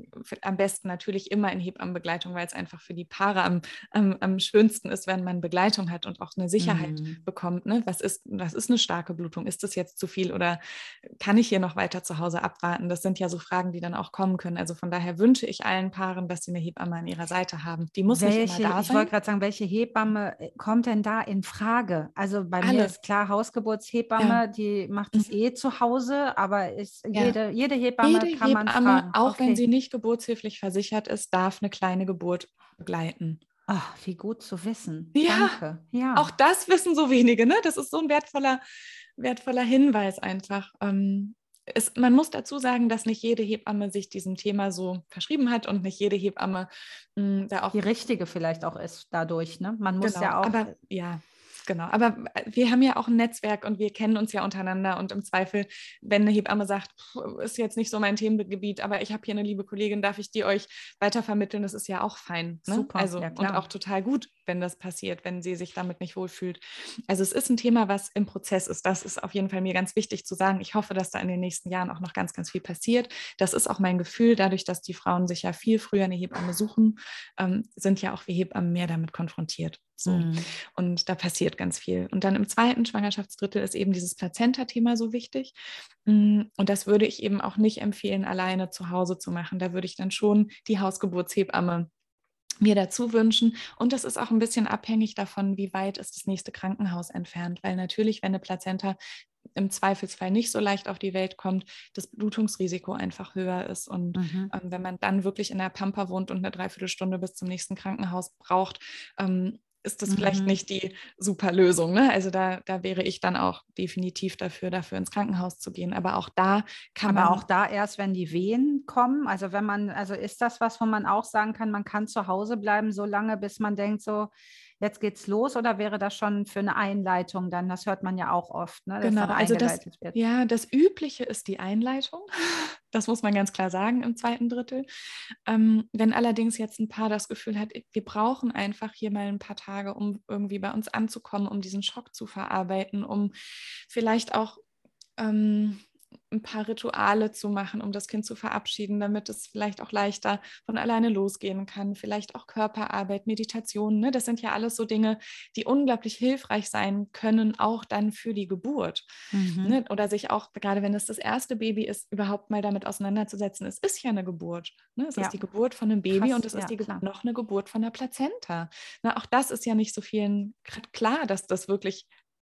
am besten natürlich immer in Hebammenbegleitung, weil es einfach für die Paare am, am, am schönsten ist, wenn man Begleitung hat und auch eine Sicherheit mhm. bekommt. Ne? Was, ist, was ist eine starke Blutung? Ist das jetzt zu viel oder kann ich hier noch weiter zu Hause abwarten? Das sind ja so Fragen, die dann auch kommen können. Also von daher wünsche ich allen Paaren, dass sie eine Hebamme an ihrer Seite haben. Die muss welche, nicht immer da sein. Ich wollte gerade sagen, welche Hebamme äh, kommt denn da in Frage? Also bei Alle. mir ist klar, Hausgeburtshebamme, ja. die macht es mhm. eh zu Hause, aber ist ja. jede, jede Hebamme jede kann Hebamme, man fragen. Auch okay. wenn sie nicht geburtshilflich versichert ist, darf eine kleine Geburt begleiten. Ach, wie gut zu wissen. Ja, Danke. ja. Auch das wissen so wenige, ne? Das ist so ein wertvoller, wertvoller Hinweis einfach. Ähm, es, man muss dazu sagen, dass nicht jede Hebamme sich diesem Thema so verschrieben hat und nicht jede Hebamme mh, hm, da auch. Die richtige vielleicht auch ist dadurch, ne? Man muss genau, ja auch. Aber ja, genau. Aber wir haben ja auch ein Netzwerk und wir kennen uns ja untereinander und im Zweifel, wenn eine Hebamme sagt, ist jetzt nicht so mein Themengebiet, aber ich habe hier eine liebe Kollegin, darf ich die euch weitervermitteln? Das ist ja auch fein. Ne? Super. Also ja, und auch total gut, wenn das passiert, wenn sie sich damit nicht wohlfühlt. Also es ist ein Thema, was im Prozess ist. Das ist auf jeden Fall mir ganz wichtig zu sagen. Ich hoffe, dass da in den nächsten Jahren auch noch ganz, ganz viel passiert. Das ist auch mein Gefühl, dadurch, dass die Frauen sich ja viel früher eine Hebamme suchen, ähm, sind ja auch wir Hebammen mehr damit konfrontiert. So. Mhm. Und da passiert ganz viel. Und dann im zweiten Schwangerschaftsdrittel ist eben dieses Plazenta-Thema so wichtig. Mm, und das würde ich eben auch nicht empfehlen, alleine zu Hause zu machen. Da würde ich dann schon die Hausgeburtshebamme mir dazu wünschen. Und das ist auch ein bisschen abhängig davon, wie weit ist das nächste Krankenhaus entfernt. Weil natürlich, wenn eine Plazenta im Zweifelsfall nicht so leicht auf die Welt kommt, das Blutungsrisiko einfach höher ist. Und mhm. ähm, wenn man dann wirklich in der Pampa wohnt und eine Dreiviertelstunde bis zum nächsten Krankenhaus braucht, ähm, ist das mhm. vielleicht nicht die super Lösung. Ne? Also da, da wäre ich dann auch definitiv dafür, dafür ins Krankenhaus zu gehen. Aber auch da kann Aber man. auch da erst, wenn die Wehen kommen. Also wenn man, also ist das was, wo man auch sagen kann, man kann zu Hause bleiben, so lange, bis man denkt, so, jetzt geht's los oder wäre das schon für eine Einleitung dann? Das hört man ja auch oft, ne, genau, also das, wird. Ja, das Übliche ist die Einleitung. Das muss man ganz klar sagen im zweiten Drittel. Ähm, wenn allerdings jetzt ein Paar das Gefühl hat, wir brauchen einfach hier mal ein paar Tage, um irgendwie bei uns anzukommen, um diesen Schock zu verarbeiten, um vielleicht auch ähm, ein paar Rituale zu machen, um das Kind zu verabschieden, damit es vielleicht auch leichter von alleine losgehen kann. Vielleicht auch Körperarbeit, Meditation. Ne? Das sind ja alles so Dinge, die unglaublich hilfreich sein können, auch dann für die Geburt. Mhm. Ne? Oder sich auch, gerade wenn es das erste Baby ist, überhaupt mal damit auseinanderzusetzen. Es ist ja eine Geburt. Ne? Es ja. ist die Geburt von einem Baby Krass, und es ja, ist die, noch eine Geburt von der Plazenta. Na, auch das ist ja nicht so vielen klar, dass das wirklich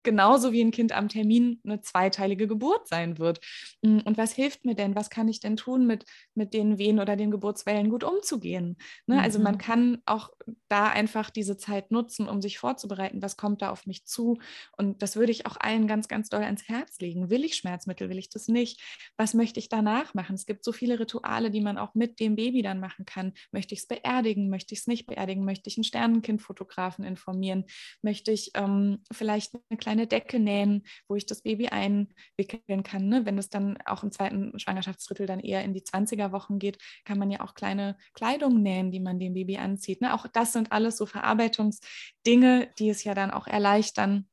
genauso wie ein Kind am Termin eine zweiteilige Geburt sein wird. Mm, und was hilft mir denn? Was kann ich denn tun, mit, mit den Wehen oder den Geburtswellen gut umzugehen? Ne? Mhm. Also man mhm. kann auch da einfach diese Zeit nutzen, um sich vorzubereiten, was kommt da auf mich zu. Und das würde ich auch allen ganz, ganz doll ans Herz legen. Will ich Schmerzmittel? Will ich das nicht? Was möchte ich danach machen? Es gibt so viele Rituale, die man auch mit dem Baby dann machen kann. Möchte ich es beerdigen? Möchte ich es nicht beerdigen? Möchte ich einen Sternenkindfotografen informieren? Möchte ich ähm, vielleicht eine kleine Decke nähen, wo ich das Baby einwickeln kann? Ne? Wenn es dann auch im zweiten Schwangerschaftsdrittel dann eher in die 20er Wochen geht, kann man ja auch kleine Kleidung nähen, die man dem Baby anzieht. Ne? Auch das sind alles so Verarbeitungsdinge, die es ja dann auch erleichtern,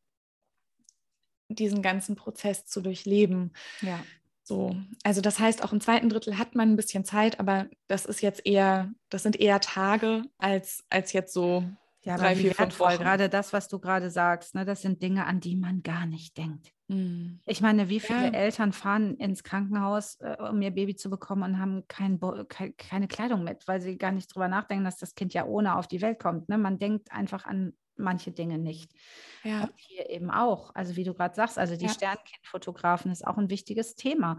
diesen ganzen Prozess zu durchleben. Ja. So, also das heißt, auch im zweiten Drittel hat man ein bisschen Zeit, aber das ist jetzt eher, das sind eher Tage als, als jetzt so ja, drei, vier, fünf Wochen. Gerade das, was du gerade sagst, ne, das sind Dinge, an die man gar nicht denkt. Mhm. Ich meine, wie viele ja. Eltern fahren ins Krankenhaus, äh, um ihr Baby zu bekommen und haben kein kein, keine Kleidung mit, weil sie gar nicht drüber nachdenken, dass das Kind ja ohne auf die Welt kommt. Ne? Man denkt einfach an manche Dinge nicht. Ja. Und hier eben auch. Also wie du gerade sagst, also die ja. Sternkindfotografen ist auch ein wichtiges Thema.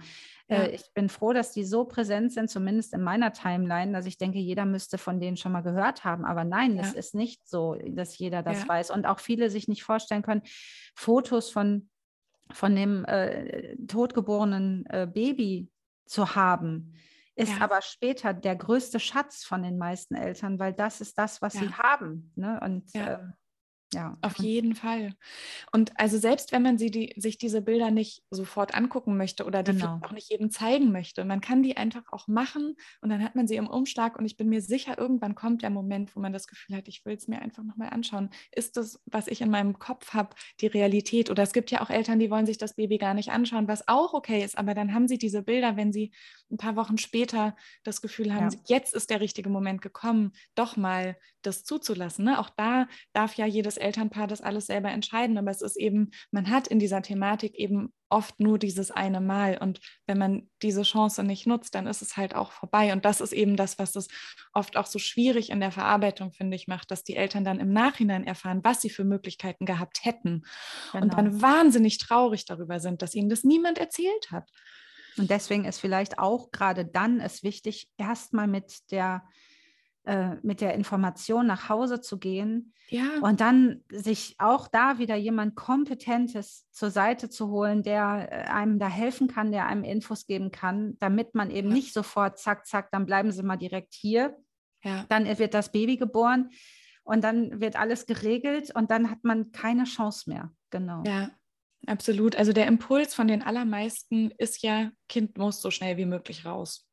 Ja. Äh, ich bin froh, dass die so präsent sind, zumindest in meiner Timeline, dass ich denke, jeder müsste von denen schon mal gehört haben. Aber nein, es ist nicht so, dass jeder das weiß. Und auch viele sich nicht vorstellen können, Fotos von, von dem äh, totgeborenen äh, Baby zu haben ist ja. aber später der größte Schatz von den meisten Eltern, weil das ist das, was ja. sie haben. Ne? Und ja. ähm, ja. Auf jeden Fall. Und also selbst wenn man sie die, sich diese Bilder nicht sofort angucken möchte oder die genau. auch nicht jedem zeigen möchte, man kann die einfach auch machen und dann hat man sie im Umschlag und ich bin mir sicher, irgendwann kommt der Moment, wo man das Gefühl hat, ich will es mir einfach nochmal anschauen. Ist das, was ich in meinem Kopf habe, die Realität? Oder es gibt ja auch Eltern, die wollen sich das Baby gar nicht anschauen, was auch okay ist, aber dann haben sie diese Bilder, wenn sie ein paar Wochen später das Gefühl haben, ja. jetzt ist der richtige Moment gekommen, doch mal das zuzulassen. Ne? Auch da darf ja jedes Elternpaar das alles selber entscheiden, aber es ist eben, man hat in dieser Thematik eben oft nur dieses eine Mal und wenn man diese Chance nicht nutzt, dann ist es halt auch vorbei und das ist eben das, was es oft auch so schwierig in der Verarbeitung, finde ich, macht, dass die Eltern dann im Nachhinein erfahren, was sie für Möglichkeiten gehabt hätten genau. und dann wahnsinnig traurig darüber sind, dass ihnen das niemand erzählt hat. Und deswegen ist vielleicht auch gerade dann es wichtig, erstmal mit der äh, mit der Information nach Hause zu gehen ja. und dann sich auch da wieder jemand Kompetentes zur Seite zu holen, der äh, einem da helfen kann, der einem Infos geben kann, damit man eben ja. nicht sofort, zack, zack, dann bleiben Sie mal direkt hier. Ja. Dann wird das Baby geboren und dann wird alles geregelt und dann hat man keine Chance mehr. Genau. Ja, absolut. Also der Impuls von den allermeisten ist ja, Kind muss so schnell wie möglich raus.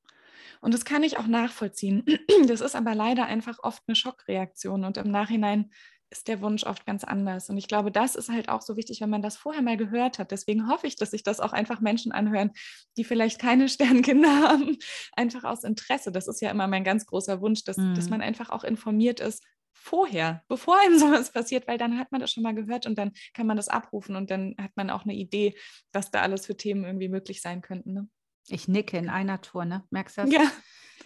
Und das kann ich auch nachvollziehen. Das ist aber leider einfach oft eine Schockreaktion und im Nachhinein ist der Wunsch oft ganz anders. Und ich glaube, das ist halt auch so wichtig, wenn man das vorher mal gehört hat. Deswegen hoffe ich, dass sich das auch einfach Menschen anhören, die vielleicht keine Sternkinder haben, einfach aus Interesse. Das ist ja immer mein ganz großer Wunsch, dass, mhm. dass man einfach auch informiert ist, vorher, bevor einem sowas passiert, weil dann hat man das schon mal gehört und dann kann man das abrufen und dann hat man auch eine Idee, was da alles für Themen irgendwie möglich sein könnten. Ne? Ich nicke in einer Tour, ne? Merkst du das? Ja.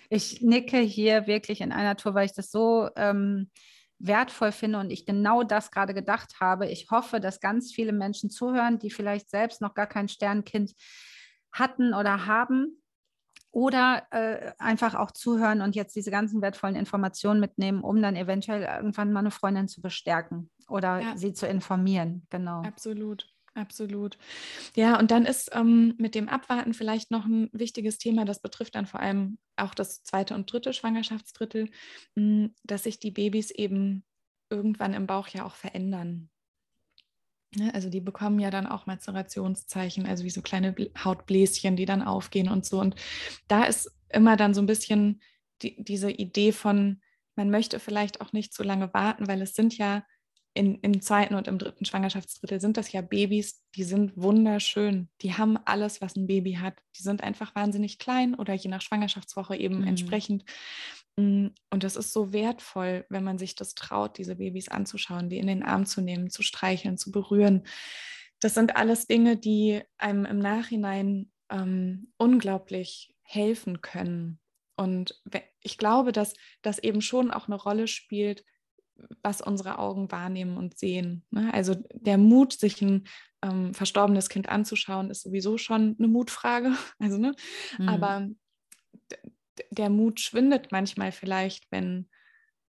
Ich nicke hier wirklich in einer Tour, weil ich das so ähm, wertvoll finde und ich genau das gerade gedacht habe. Ich hoffe, dass ganz viele Menschen zuhören, die vielleicht selbst noch gar kein Sternkind hatten oder haben oder äh, einfach auch zuhören und jetzt diese ganzen wertvollen Informationen mitnehmen, um dann eventuell irgendwann mal eine Freundin zu bestärken oder ja. sie zu informieren. Genau. Absolut. Absolut. Ja, und dann ist ähm, mit dem Abwarten vielleicht noch ein wichtiges Thema, das betrifft dann vor allem auch das zweite und dritte Schwangerschaftsdrittel, mh, hm, dass sich die Babys eben irgendwann im Bauch ja auch verändern. Ne? Also die bekommen ja dann auch Mazerationszeichen, also wie so kleine Hautbläschen, die dann aufgehen und so. Und da ist immer dann so ein bisschen die, diese Idee von, man möchte vielleicht auch nicht so lange warten, weil es sind ja in, im zweiten und im dritten Schwangerschaftsdrittel sind das ja Babys, die sind wunderschön. Die haben alles, was ein Baby hat. Die sind einfach wahnsinnig klein oder je nach Schwangerschaftswoche eben mhm. entsprechend. Mm, und das ist so wertvoll, wenn man sich das traut, diese Babys anzuschauen, die in den Arm zu nehmen, zu streicheln, zu berühren. Das sind alles Dinge, die einem im Nachhinein ähm, unglaublich helfen können. Und ich glaube, dass das eben schon auch eine Rolle spielt, was unsere Augen wahrnehmen und sehen. Ne? Also der Mut, sich ein ähm, verstorbenes Kind anzuschauen, ist sowieso schon eine Mutfrage. Also, ne? Mhm. Aber der Mut schwindet manchmal vielleicht, wenn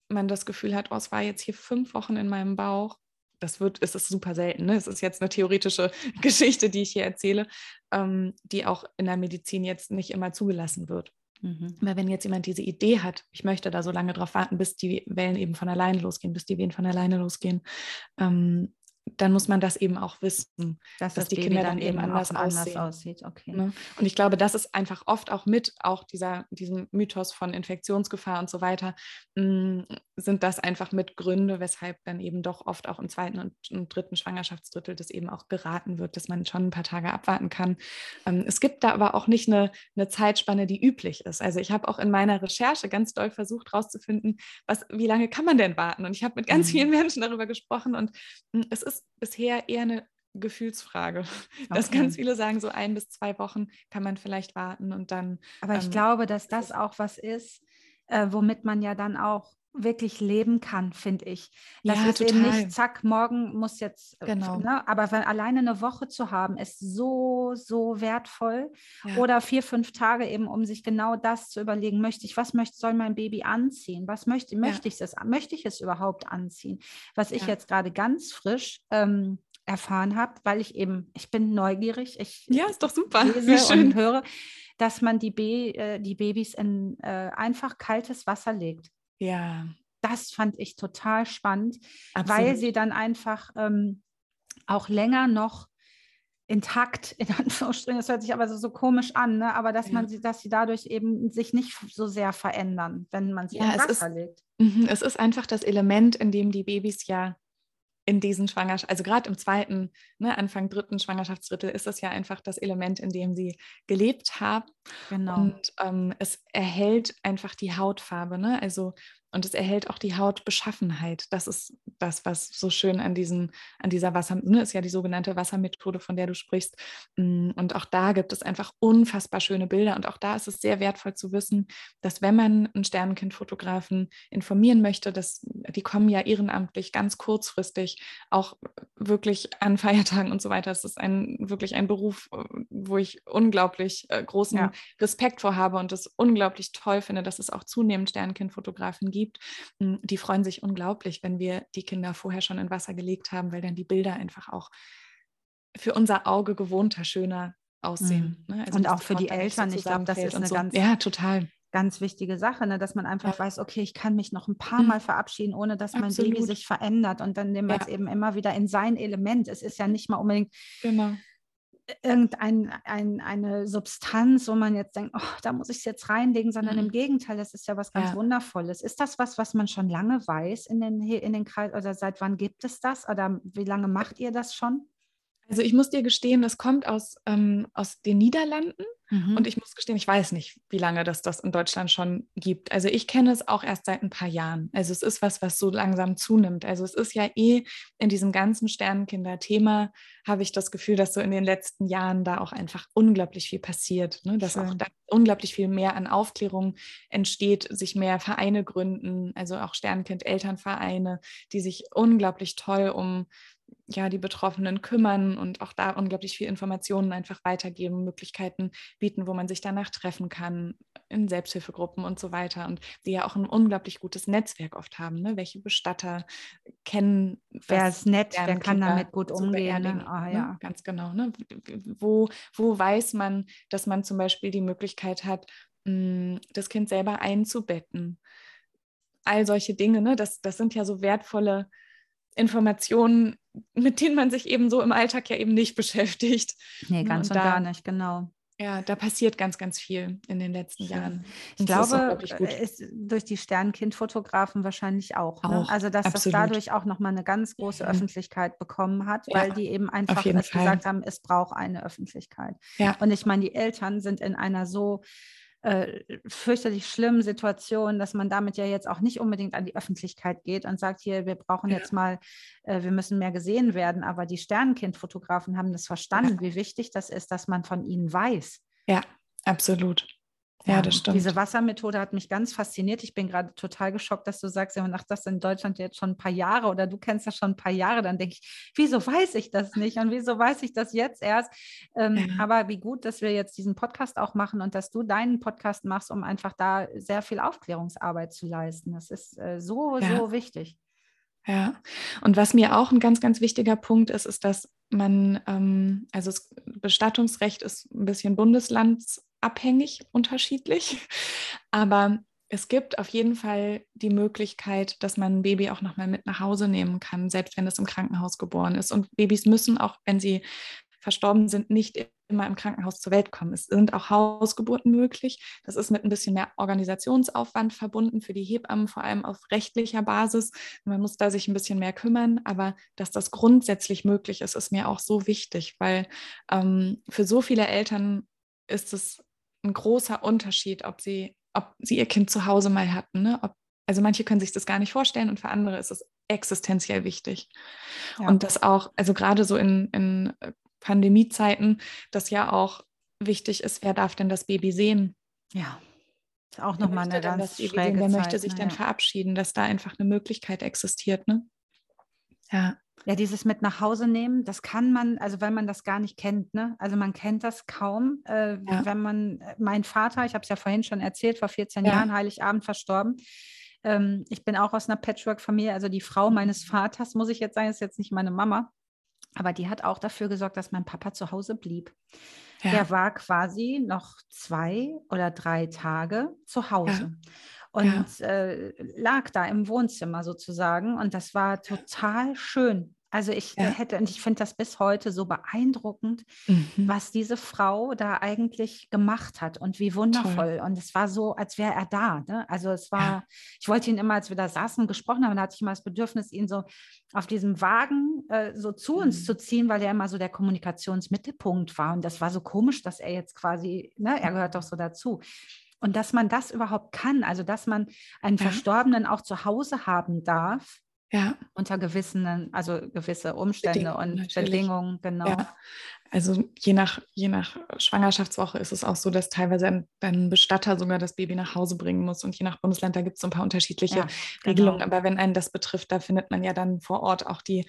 man das Gefühl hat, oh, es war jetzt hier fünf Wochen in meinem Bauch. Das wird, es ist super selten. Ne? Es ist jetzt eine theoretische Geschichte, die ich hier erzähle, ähm, die auch in der Medizin jetzt nicht immer zugelassen wird. Mhm. Aber wenn jetzt jemand diese Idee hat, ich möchte da so lange drauf warten, bis die Wellen eben von alleine losgehen, bis die Wehen von alleine losgehen, ähm, dann muss man das eben auch wissen, dass, dass die Baby Kinder dann, eben anders, anders aussieht. Okay. Ne? Und ich glaube, das ist einfach oft auch mit, auch dieser, diesem Mythos von Infektionsgefahr und so weiter, mh, mm, sind das einfach mit Gründe, weshalb dann eben doch oft auch im zweiten und, und, dritten Schwangerschaftsdrittel das eben auch geraten wird, dass man schon ein paar Tage abwarten kann. Ähm, es gibt da aber auch nicht eine, eine Zeitspanne, die üblich ist. Also ich habe auch in meiner Recherche ganz doll versucht herauszufinden, was, wie lange kann man denn warten? Und ich habe mit ganz mhm. vielen Menschen darüber gesprochen und mh, mm, es ist ist bisher eher eine Gefühlsfrage. Okay. Dass ganz viele sagen, so ein bis zwei Wochen kann man vielleicht warten und dann. Aber ich ähm, glaube, dass das auch was ist, äh, womit man ja dann auch wirklich leben kann, finde ich. Das ja, ist total. eben nicht, zack, morgen muss jetzt, äh, genau. Ne? aber wenn, alleine eine Woche zu haben, ist so, so wertvoll. Ja. Oder vier, fünf Tage eben, um sich genau das zu überlegen, möchte ich, was möchte, soll mein Baby anziehen? Was möchte, möchte ja. ich es, möchte ich es überhaupt anziehen? Was ich jetzt gerade ganz frisch ähm, erfahren habe, weil ich eben, ich bin neugierig, ich ja, ist doch super. lese und höre, dass man die, Be äh, die Babys in äh, einfach kaltes Wasser legt. Ja. Das fand ich total spannend, Absolut. weil sie dann einfach ähm, auch länger noch intakt, in Anführungsstrichen, das hört sich aber so, so komisch an, ne? aber dass ja. man sie, dass sie dadurch eben sich nicht so sehr verändern, wenn man sie ja, in Wasser ist, legt. Mhm, es ist einfach das Element, in dem die Babys ja in diesen Schwangerschaften, also gerade im zweiten, ne, Anfang dritten Schwangerschaftsdrittel ist das ja einfach das Element, in dem sie gelebt haben. Genau. Und ähm, es erhält einfach die Hautfarbe. Ne? Also und es erhält auch die Hautbeschaffenheit. Das ist das, was so schön an, diesen, an dieser Wasser, ne, ist ja die sogenannte Wassermethode, von der du sprichst. Mm, und auch da gibt es einfach unfassbar schöne Bilder. Und auch da ist es sehr wertvoll zu wissen, dass wenn man einen Sternenkindfotografen informieren möchte, dass die kommen ja ehrenamtlich ganz kurzfristig, auch wirklich an Feiertagen und so weiter. Es ist ein, wirklich ein Beruf, wo ich unglaublich äh, großen ja. Respekt vor habe und es unglaublich toll finde, dass es auch zunehmend Sternenkindfotografen gibt gibt, hm, die freuen sich unglaublich, wenn wir die Kinder vorher schon in Wasser gelegt haben, weil dann die Bilder einfach auch für unser Auge gewohnter, schöner aussehen. Mhm. Ne? Also, und auch für die Eltern, ich glaube, das ist eine so. ganz, ja, total. Ganz wichtige Sache, ne? dass man einfach ja. weiß, okay, ich kann mich noch ein paar mhm. Mal verabschieden, ohne dass mein Absolut. Baby sich verändert und dann nehmen wir es eben immer wieder in sein Element. Es ist ja nicht mal unbedingt genau irgendeine ein, eine Substanz, wo man jetzt denkt, oh, da muss ich es jetzt reinlegen, sondern mhm. im Gegenteil, das ist ja was ganz ja. Wundervolles. Ist das was, was man schon lange weiß in den, in den Kreis oder seit wann gibt es das oder wie lange macht ihr das schon? Also ich muss dir gestehen, das kommt aus, ähm, aus den Niederlanden mhm. und ich muss gestehen, ich weiß nicht, wie lange das das in Deutschland schon gibt. Also ich kenne es auch erst seit ein paar Jahren. Also es ist was, was so langsam zunimmt. Also es ist ja eh in diesem ganzen Sternenkinder-Thema, habe ich das Gefühl, dass so in den letzten Jahren da auch einfach unglaublich viel passiert. Ne? Dass Schön. auch da unglaublich viel mehr an Aufklärung entsteht, sich mehr Vereine gründen, also auch Sternenkind-Elternvereine, die sich unglaublich toll um ja, die Betroffenen kümmern und auch da unglaublich viel Informationen einfach weitergeben, Möglichkeiten bieten, wo man sich danach treffen kann, in Selbsthilfegruppen und so weiter. Und die ja auch ein unglaublich gutes Netzwerk oft haben. Ne? Welche Bestatter kennen. Wer ist nett, wer kann damit gut umgehen. Ne? Ah, ja. Ne? Ganz genau. Ne? Wo, wo weiß man, dass man zum Beispiel die Möglichkeit hat, mm, das Kind selber einzubetten? All solche Dinge, ne? das, das sind ja so wertvolle Informationen, mit denen man sich eben so im Alltag ja eben nicht beschäftigt. Nee, ne, ganz und, und da, gar nicht, genau. Ja, da passiert ganz, ganz viel in den letzten. Jahren. Ich das glaube, ist, äh, ist durch die Sternkind-Fotografen wahrscheinlich auch. Ne? auch also, dass absolut. das dadurch auch nochmal eine ganz große ja. Öffentlichkeit bekommen hat, weil ja, die eben einfach gesagt haben, es braucht eine Öffentlichkeit. Ja. Und ich meine, die Eltern sind in einer so äh, fürchterlich schlimmen Situation, dass man damit ja jetzt auch nicht unbedingt an die Öffentlichkeit geht und sagt, hier, wir brauchen ja. jetzt mal, äh, wir müssen mehr gesehen werden. Aber die Sternenkindfotografen haben das verstanden, ja. wie wichtig das ist, dass man von ihnen weiß. Ja, absolut. Ja, das stimmt. Diese Wassermethode hat mich ganz fasziniert. Ich bin gerade total geschockt, dass du sagst, ja, man macht das in Deutschland jetzt schon ein paar Jahre oder du kennst das schon ein paar Jahre. Dann denke ich, wieso weiß ich das nicht und wieso weiß ich das jetzt erst? Ähm, ja. Aber wie gut, dass wir jetzt diesen Podcast auch machen und dass du deinen Podcast machst, um einfach da sehr viel Aufklärungsarbeit zu leisten. Das ist äh, so, ja. so wichtig. Ja, und was mir auch ein ganz, ganz wichtiger Punkt ist, ist, dass man, ähm, also das Bestattungsrecht ist ein bisschen bundeslandsabhängig, unterschiedlich, aber es gibt auf jeden Fall die Möglichkeit, dass man ein Baby auch nochmal mit nach Hause nehmen kann, selbst wenn es im Krankenhaus geboren ist. Und Babys müssen auch, wenn sie verstorben sind, nicht immer im Krankenhaus zur Welt kommen. Es sind auch Hausgeburten möglich. Das ist mit ein bisschen mehr Organisationsaufwand verbunden für die Hebammen, vor allem auf rechtlicher Basis. Man muss da sich ein bisschen mehr kümmern, aber dass das grundsätzlich möglich ist, ist mir auch so wichtig, weil ähm, für so viele Eltern ist es ein großer Unterschied, ob sie, ob sie ihr Kind zu Hause mal hatten. Ne? Ob, also manche können sich das gar nicht vorstellen und für andere ist es existenziell wichtig. Ja. Und das auch, also gerade so in, in Pandemiezeiten, das ja auch wichtig ist, wer darf denn das Baby sehen? Ja, ist auch nochmal eine ganz schräge sehen? Wer Zeit, möchte sich ne? denn verabschieden, dass da einfach eine Möglichkeit existiert, ne? Ja. Ja, dieses mit nach Hause nehmen, das kann man, also weil man das gar nicht kennt, ne? Also man kennt das kaum, äh, ja. wenn man, mein Vater, ich habe es ja vorhin schon erzählt, vor 14 ja. Jahren Heiligabend verstorben. Ähm, ich bin auch aus einer Patchwork-Familie, also die Frau mhm. meines Vaters, muss ich jetzt sagen, ist jetzt nicht meine Mama. Aber die hat auch dafür gesorgt, dass mein Papa zu Hause blieb. Ja. Der war quasi noch zwei oder drei Tage zu Hause. Ja. Und ja. äh, lag da im Wohnzimmer sozusagen. Und das war total schön. Also ich ja. hätte, und ich finde das bis heute so beeindruckend, mhm. was diese Frau da eigentlich gemacht hat und wie wundervoll. Toll. Und es war so, als wäre er da. Ne? Also es war, ja. ich wollte ihn immer, als wir da saßen, gesprochen haben, da hatte ich immer das Bedürfnis, ihn so auf diesem Wagen äh, so zu mhm. uns zu ziehen, weil er immer so der Kommunikationsmittelpunkt war. Und das war so komisch, dass er jetzt quasi, ne, er gehört doch so dazu. Und dass man das überhaupt kann, also dass man einen ja. Verstorbenen auch zu Hause haben darf, ja. Unter gewissen, also gewisse Umstände Bedingungen, und natürlich. Bedingungen, genau. Ja. Also je nach, je nach Schwangerschaftswoche ist es auch so, dass teilweise ein, Bestatter sogar das Baby nach Hause bringen muss. Und je nach Bundesland, da gibt es so ein paar unterschiedliche ja, Regelungen. Genau. Aber wenn einen das betrifft, da findet man ja dann vor Ort auch die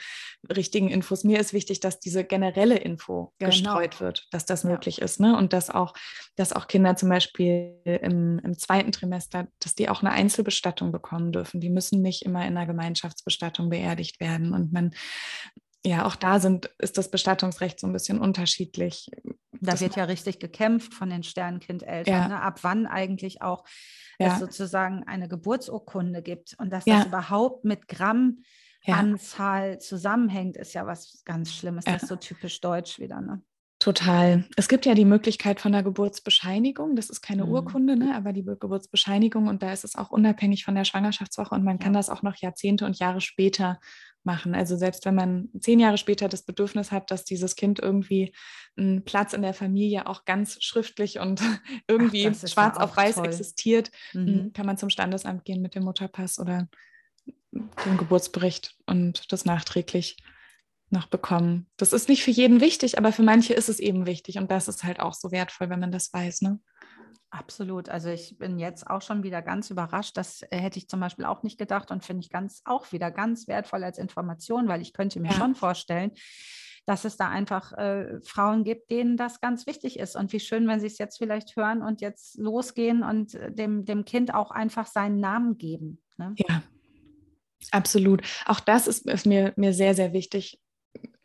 richtigen Infos. Mir ist wichtig, dass diese generelle Info genau. gestreut wird, dass das ja. möglich ist. Ne? Und dass auch, dass auch Kinder zum Beispiel im, im zweiten Trimester, dass die auch eine Einzelbestattung bekommen dürfen. Die müssen nicht immer in einer Gemeinschaftsbestattung beerdigt werden. Und man ja, auch da sind, ist das Bestattungsrecht so ein bisschen unterschiedlich. Da das wird ja richtig gekämpft von den Sternkindeltern, ja. ne? ab wann eigentlich auch ja. es sozusagen eine Geburtsurkunde gibt und dass ja. das überhaupt mit Grammanzahl zusammenhängt, ist ja was ganz Schlimmes. Das ist so typisch deutsch wieder. Ne? Total. Es gibt ja die Möglichkeit von der Geburtsbescheinigung. Das ist keine mhm. Urkunde, ne? aber die Geburtsbescheinigung und da ist es auch unabhängig von der Schwangerschaftswoche und man kann das auch noch Jahrzehnte und Jahre später machen. Also selbst wenn man zehn Jahre später das Bedürfnis hat, dass dieses Kind irgendwie einen Platz in der Familie auch ganz schriftlich und irgendwie Ach, schwarz auf weiß toll. existiert, mhm. kann man zum Standesamt gehen mit dem Mutterpass oder dem Geburtsbericht und das nachträglich noch bekommen. Das ist nicht für jeden wichtig, aber für manche ist es eben wichtig und das ist halt auch so wertvoll, wenn man das weiß. Ne? Absolut. Also ich bin jetzt auch schon wieder ganz überrascht. Das äh, hätte ich zum Beispiel auch nicht gedacht und finde ich ganz auch wieder ganz wertvoll als Information, weil ich könnte mir ja. schon vorstellen, dass es da einfach äh, Frauen gibt, denen das ganz wichtig ist. Und wie schön, wenn sie es jetzt vielleicht hören und jetzt losgehen und äh, dem, dem Kind auch einfach seinen Namen geben. Ne? Ja, absolut. Auch das ist, ist mir, mir sehr, sehr wichtig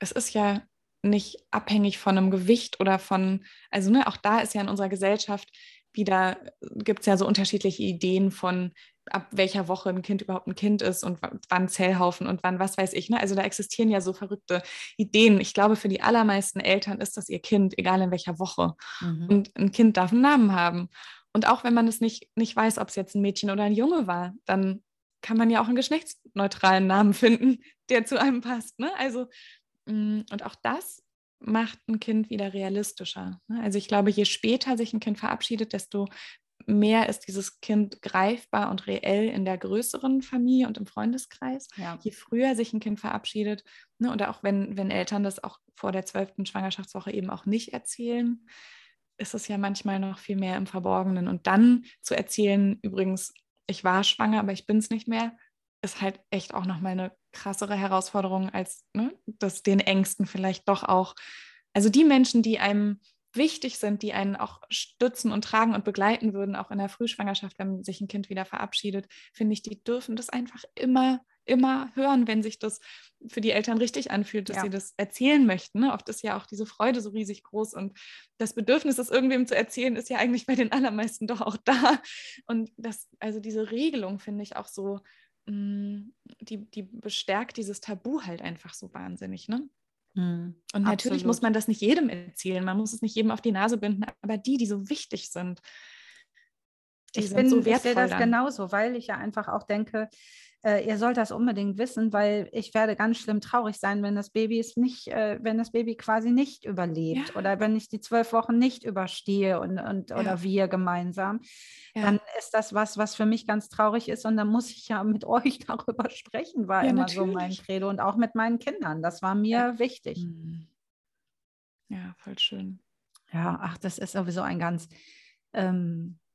es ist ja nicht abhängig von einem Gewicht oder von, also ne, auch da ist ja in unserer Gesellschaft wieder, gibt es ja so unterschiedliche Ideen von, ab welcher Woche ein Kind überhaupt ein Kind ist und wann Zellhaufen und wann was weiß ich. Ne? Also da existieren ja so verrückte Ideen. Ich glaube, für die allermeisten Eltern ist das ihr Kind, egal in welcher Woche. Mhm. Und ein Kind darf einen Namen haben. Und auch wenn man es nicht, nicht weiß, ob es jetzt ein Mädchen oder ein Junge war, dann kann man ja auch einen geschlechtsneutralen Namen finden, der zu einem passt. Ne? Also Mm, und auch das macht ein Kind wieder realistischer. Ne? Also ich glaube, je später sich ein Kind verabschiedet, desto mehr ist dieses Kind greifbar und reell in der größeren Familie und im Freundeskreis. Ja. Je früher sich ein Kind verabschiedet, ne, oder auch wenn, wenn Eltern das auch vor der zwölften Schwangerschaftswoche eben auch nicht erzählen, ist es ja manchmal noch viel mehr im Verborgenen. Und dann zu erzählen, übrigens, ich war schwanger, aber ich bin es nicht mehr, ist halt echt auch nochmal eine krassere Herausforderung, als ne, das den Ängsten vielleicht doch auch. Also die Menschen, die einem wichtig sind, die einen auch stützen und tragen und begleiten würden, auch in der Frühschwangerschaft, wenn sich ein Kind wieder verabschiedet, finde ich, die dürfen das einfach immer, immer hören, wenn sich das für die Eltern richtig anfühlt, dass ja. sie das erzählen möchten. Ne? Oft ist ja auch diese Freude so riesig groß und das Bedürfnis, das irgendwem zu erzählen, ist ja eigentlich bei den allermeisten doch auch da. Und das, also diese Regelung finde ich auch so, die, die bestärkt dieses Tabu halt einfach so wahnsinnig. Ne? Mhm, und natürlich absolut. muss man das nicht jedem erzählen, man muss es nicht jedem auf die Nase binden, aber die, die so wichtig sind, die ich sind bin, so wertvoll. Ich sehe das genauso, weil ich ja einfach auch denke, äh, ihr sollt das unbedingt wissen, weil ich werde ganz schlimm traurig sein, wenn das Baby es nicht, äh, wenn das Baby quasi nicht überlebt ja. oder wenn ich die zwölf Wochen nicht überstehe und, und ja. oder wir gemeinsam. Ja. Dann ist das was, was für mich ganz traurig ist und dann muss ich ja mit euch darüber sprechen, war immer natürlich. so mein Credo und auch mit meinen Kindern. Das war mir wichtig. Mhm. Ja, voll schön. Ja, ach, das ist sowieso ein ganz ähm, äh,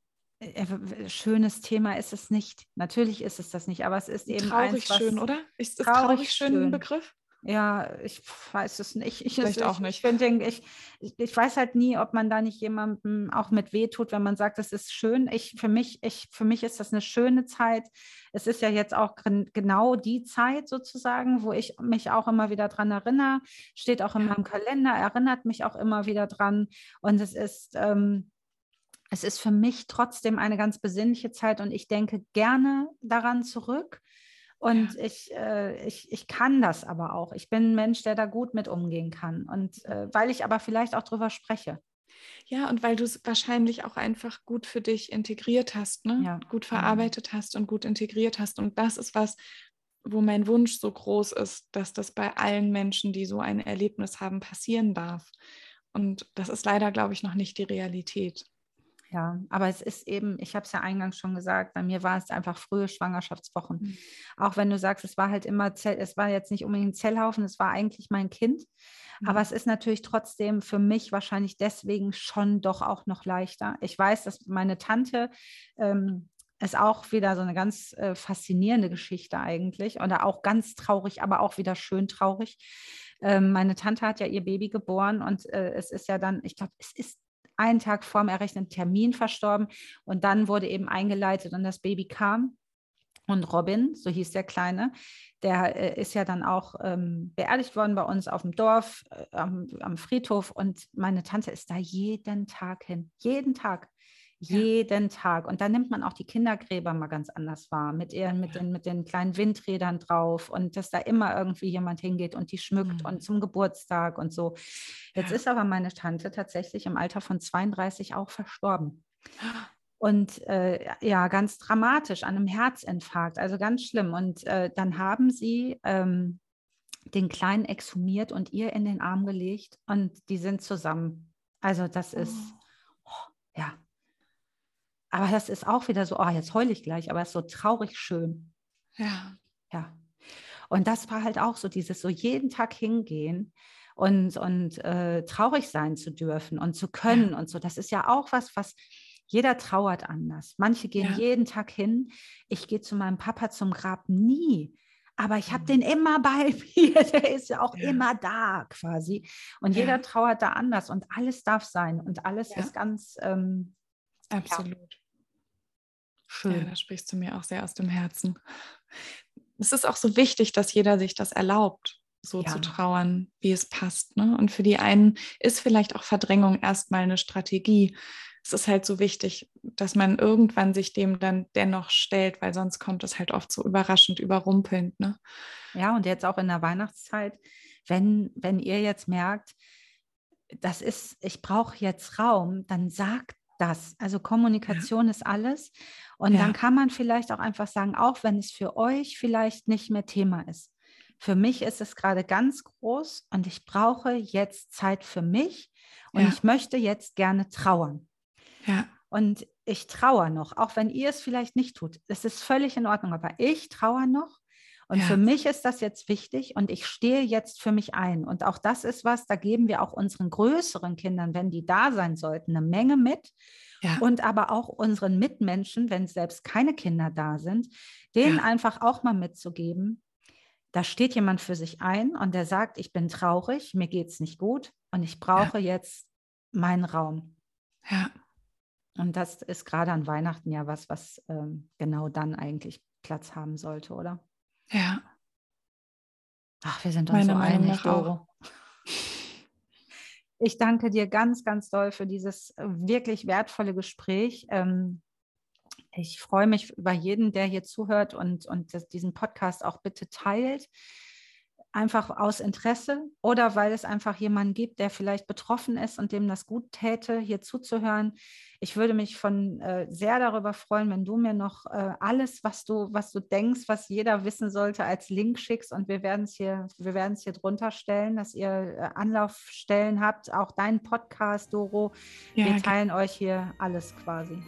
schönes Thema ist es nicht. Natürlich ist es das nicht, aber es ist eben traurig eins, schön, oder? Ist es traurig, traurig schön ein Begriff? Ja, ich weiß es nicht. Ich, Vielleicht auch nicht. Ich, denke, ich, ich weiß halt nie, ob man da nicht jemandem auch mit weh tut, wenn man sagt, es ist schön. Ich, für, mich, ich, für mich ist das eine schöne Zeit. Es ist ja jetzt auch genau die Zeit sozusagen, wo ich mich auch immer wieder dran erinnere. Steht auch in meinem Kalender, erinnert mich auch immer wieder dran. Und es ist, ähm, es ist für mich trotzdem eine ganz besinnliche Zeit und ich denke gerne daran zurück. Und ja. ich, äh, ich, ich kann das aber auch. Ich bin ein Mensch, der da gut mit umgehen kann. Und äh, weil ich aber vielleicht auch drüber spreche. Ja, und weil du es wahrscheinlich auch einfach gut für dich integriert hast, ne? Ja. gut genau. verarbeitet hast und gut integriert hast. Und das ist was, wo mein Wunsch so groß ist, dass das bei allen Menschen, die so ein Erlebnis haben, passieren darf. Und das ist leider, glaube ich, noch nicht die Realität. Ja, aber es ist eben, ich habe es ja eingangs schon gesagt, bei mir war es einfach frühe Schwangerschaftswochen. Mhm. Auch wenn du sagst, es war halt immer, Zell, es war jetzt nicht unbedingt ein Zellhaufen, es war eigentlich mein Kind. Mhm. Aber es ist natürlich trotzdem für mich wahrscheinlich deswegen schon doch auch noch leichter. Ich weiß, dass meine Tante ähm, ist auch wieder so eine ganz äh, faszinierende Geschichte eigentlich oder auch ganz traurig, aber auch wieder schön traurig. Ähm, meine Tante hat ja ihr Baby geboren und äh, es ist ja dann, ich glaube, es ist einen Tag vor dem errechneten Termin verstorben und dann wurde eben eingeleitet und das Baby kam. Und Robin, so hieß der Kleine, der äh, ist ja dann auch ähm, beerdigt worden bei uns auf dem Dorf, äh, am, am, Friedhof. Und meine Tante ist da jeden Tag hin. Jeden Tag. Jeden Tag. Und da nimmt man auch die Kindergräber mal ganz anders wahr, mit, ihren, mit, den, mit den kleinen Windrädern drauf und dass da immer irgendwie jemand hingeht und die schmückt mhm. und zum Geburtstag und so. Jetzt ja. ist aber meine Tante tatsächlich im Alter von 32 auch verstorben. Und äh, ja, ganz dramatisch an einem Herzinfarkt, also ganz schlimm. Und äh, dann haben sie ähm, den Kleinen exhumiert und ihr in den Arm gelegt und die sind zusammen. Also das oh. ist, oh, ja, aber das ist auch wieder so, oh, jetzt heule ich gleich, aber es ist so traurig schön. Ja. Ja. Und das war halt auch so dieses so jeden Tag hingehen und, und äh, traurig sein zu dürfen und zu können ja. und so. Das ist ja auch was, was jeder trauert anders. Manche gehen ja. jeden Tag hin. Ich gehe zu meinem Papa zum Grab nie. Aber ich habe mhm. den immer bei mir. Der ist ja auch ja. immer da quasi. Und jeder trauert da anders und alles darf sein und alles ist ganz. Ähm, Absolut. Schön. Ja, da sprichst du mir auch sehr aus dem Herzen. Es ist auch so wichtig, dass jeder sich das erlaubt, so ja. zu trauern, wie es passt. Ne? Und für die einen ist vielleicht auch Verdrängung erstmal eine Strategie. Es ist halt so wichtig, dass man irgendwann sich dem dann dennoch stellt, weil sonst kommt es halt oft so überraschend, überrumpelnd. Ne? Ja, und jetzt auch in der Weihnachtszeit, wenn, wenn ihr jetzt merkt, das ist, ich brauche jetzt Raum, dann sagt das. Also Kommunikation ja. ist alles. Und ja. dann kann man vielleicht auch einfach sagen, auch wenn es für euch vielleicht nicht mehr Thema ist. Für mich ist es gerade ganz groß und ich brauche jetzt Zeit für mich und ja. ich möchte jetzt gerne trauern. Ja. Und ich trauere noch, auch wenn ihr es vielleicht nicht tut. Es ist völlig in Ordnung, aber ich trauere noch Und ja. für mich ist das jetzt wichtig und ich stehe jetzt für mich ein. Und auch das ist was, da geben wir auch unseren größeren Kindern, wenn die da sein sollten, eine Menge mit. Ja. Und aber auch unseren Mitmenschen, wenn selbst keine Kinder da sind, denen ja. einfach auch mal mitzugeben, da steht jemand für sich ein und der sagt, ich bin traurig, mir geht es nicht gut und ich brauche jetzt meinen Raum. Ja. Und das ist gerade an Weihnachten ja was, was ähm, genau dann eigentlich Platz haben sollte, oder? Ja. Ach, wir sind uns Meine so einig, Doro. Ich danke dir ganz, ganz doll für dieses äh, wirklich wertvolle Gespräch. Ähm, ich freue mich über jeden, der hier zuhört und, und diesen Podcast auch bitte teilt einfach aus Interesse oder weil es einfach jemanden gibt, der vielleicht betroffen ist und dem das gut täte, hier zuzuhören. Ich würde mich von äh, sehr darüber freuen, wenn du mir noch äh, alles, was du, was du denkst, was jeder wissen sollte, als Link schickst und wir werden es hier, wir werden es hier drunter stellen, dass ihr äh, Anlaufstellen habt, auch deinen Podcast, Doro. Ja, wir teilen euch hier alles quasi.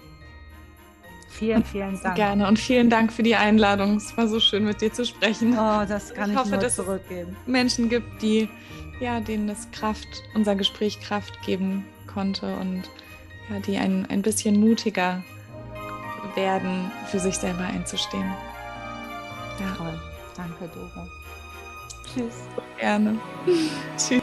Vielen, vielen Dank. Gerne und vielen Dank für die Einladung. Es war so schön, mit dir zu sprechen. Oh, das kann ich, ich hoffe, nur dass zurückgeben. es Menschen gibt, die, ja, denen das Kraft, unser Gespräch Kraft geben konnte und ja, die ein, ein bisschen mutiger werden, für sich selber einzustehen. Ja. Toll. Danke, Doro. Tschüss. Gerne. Tschüss.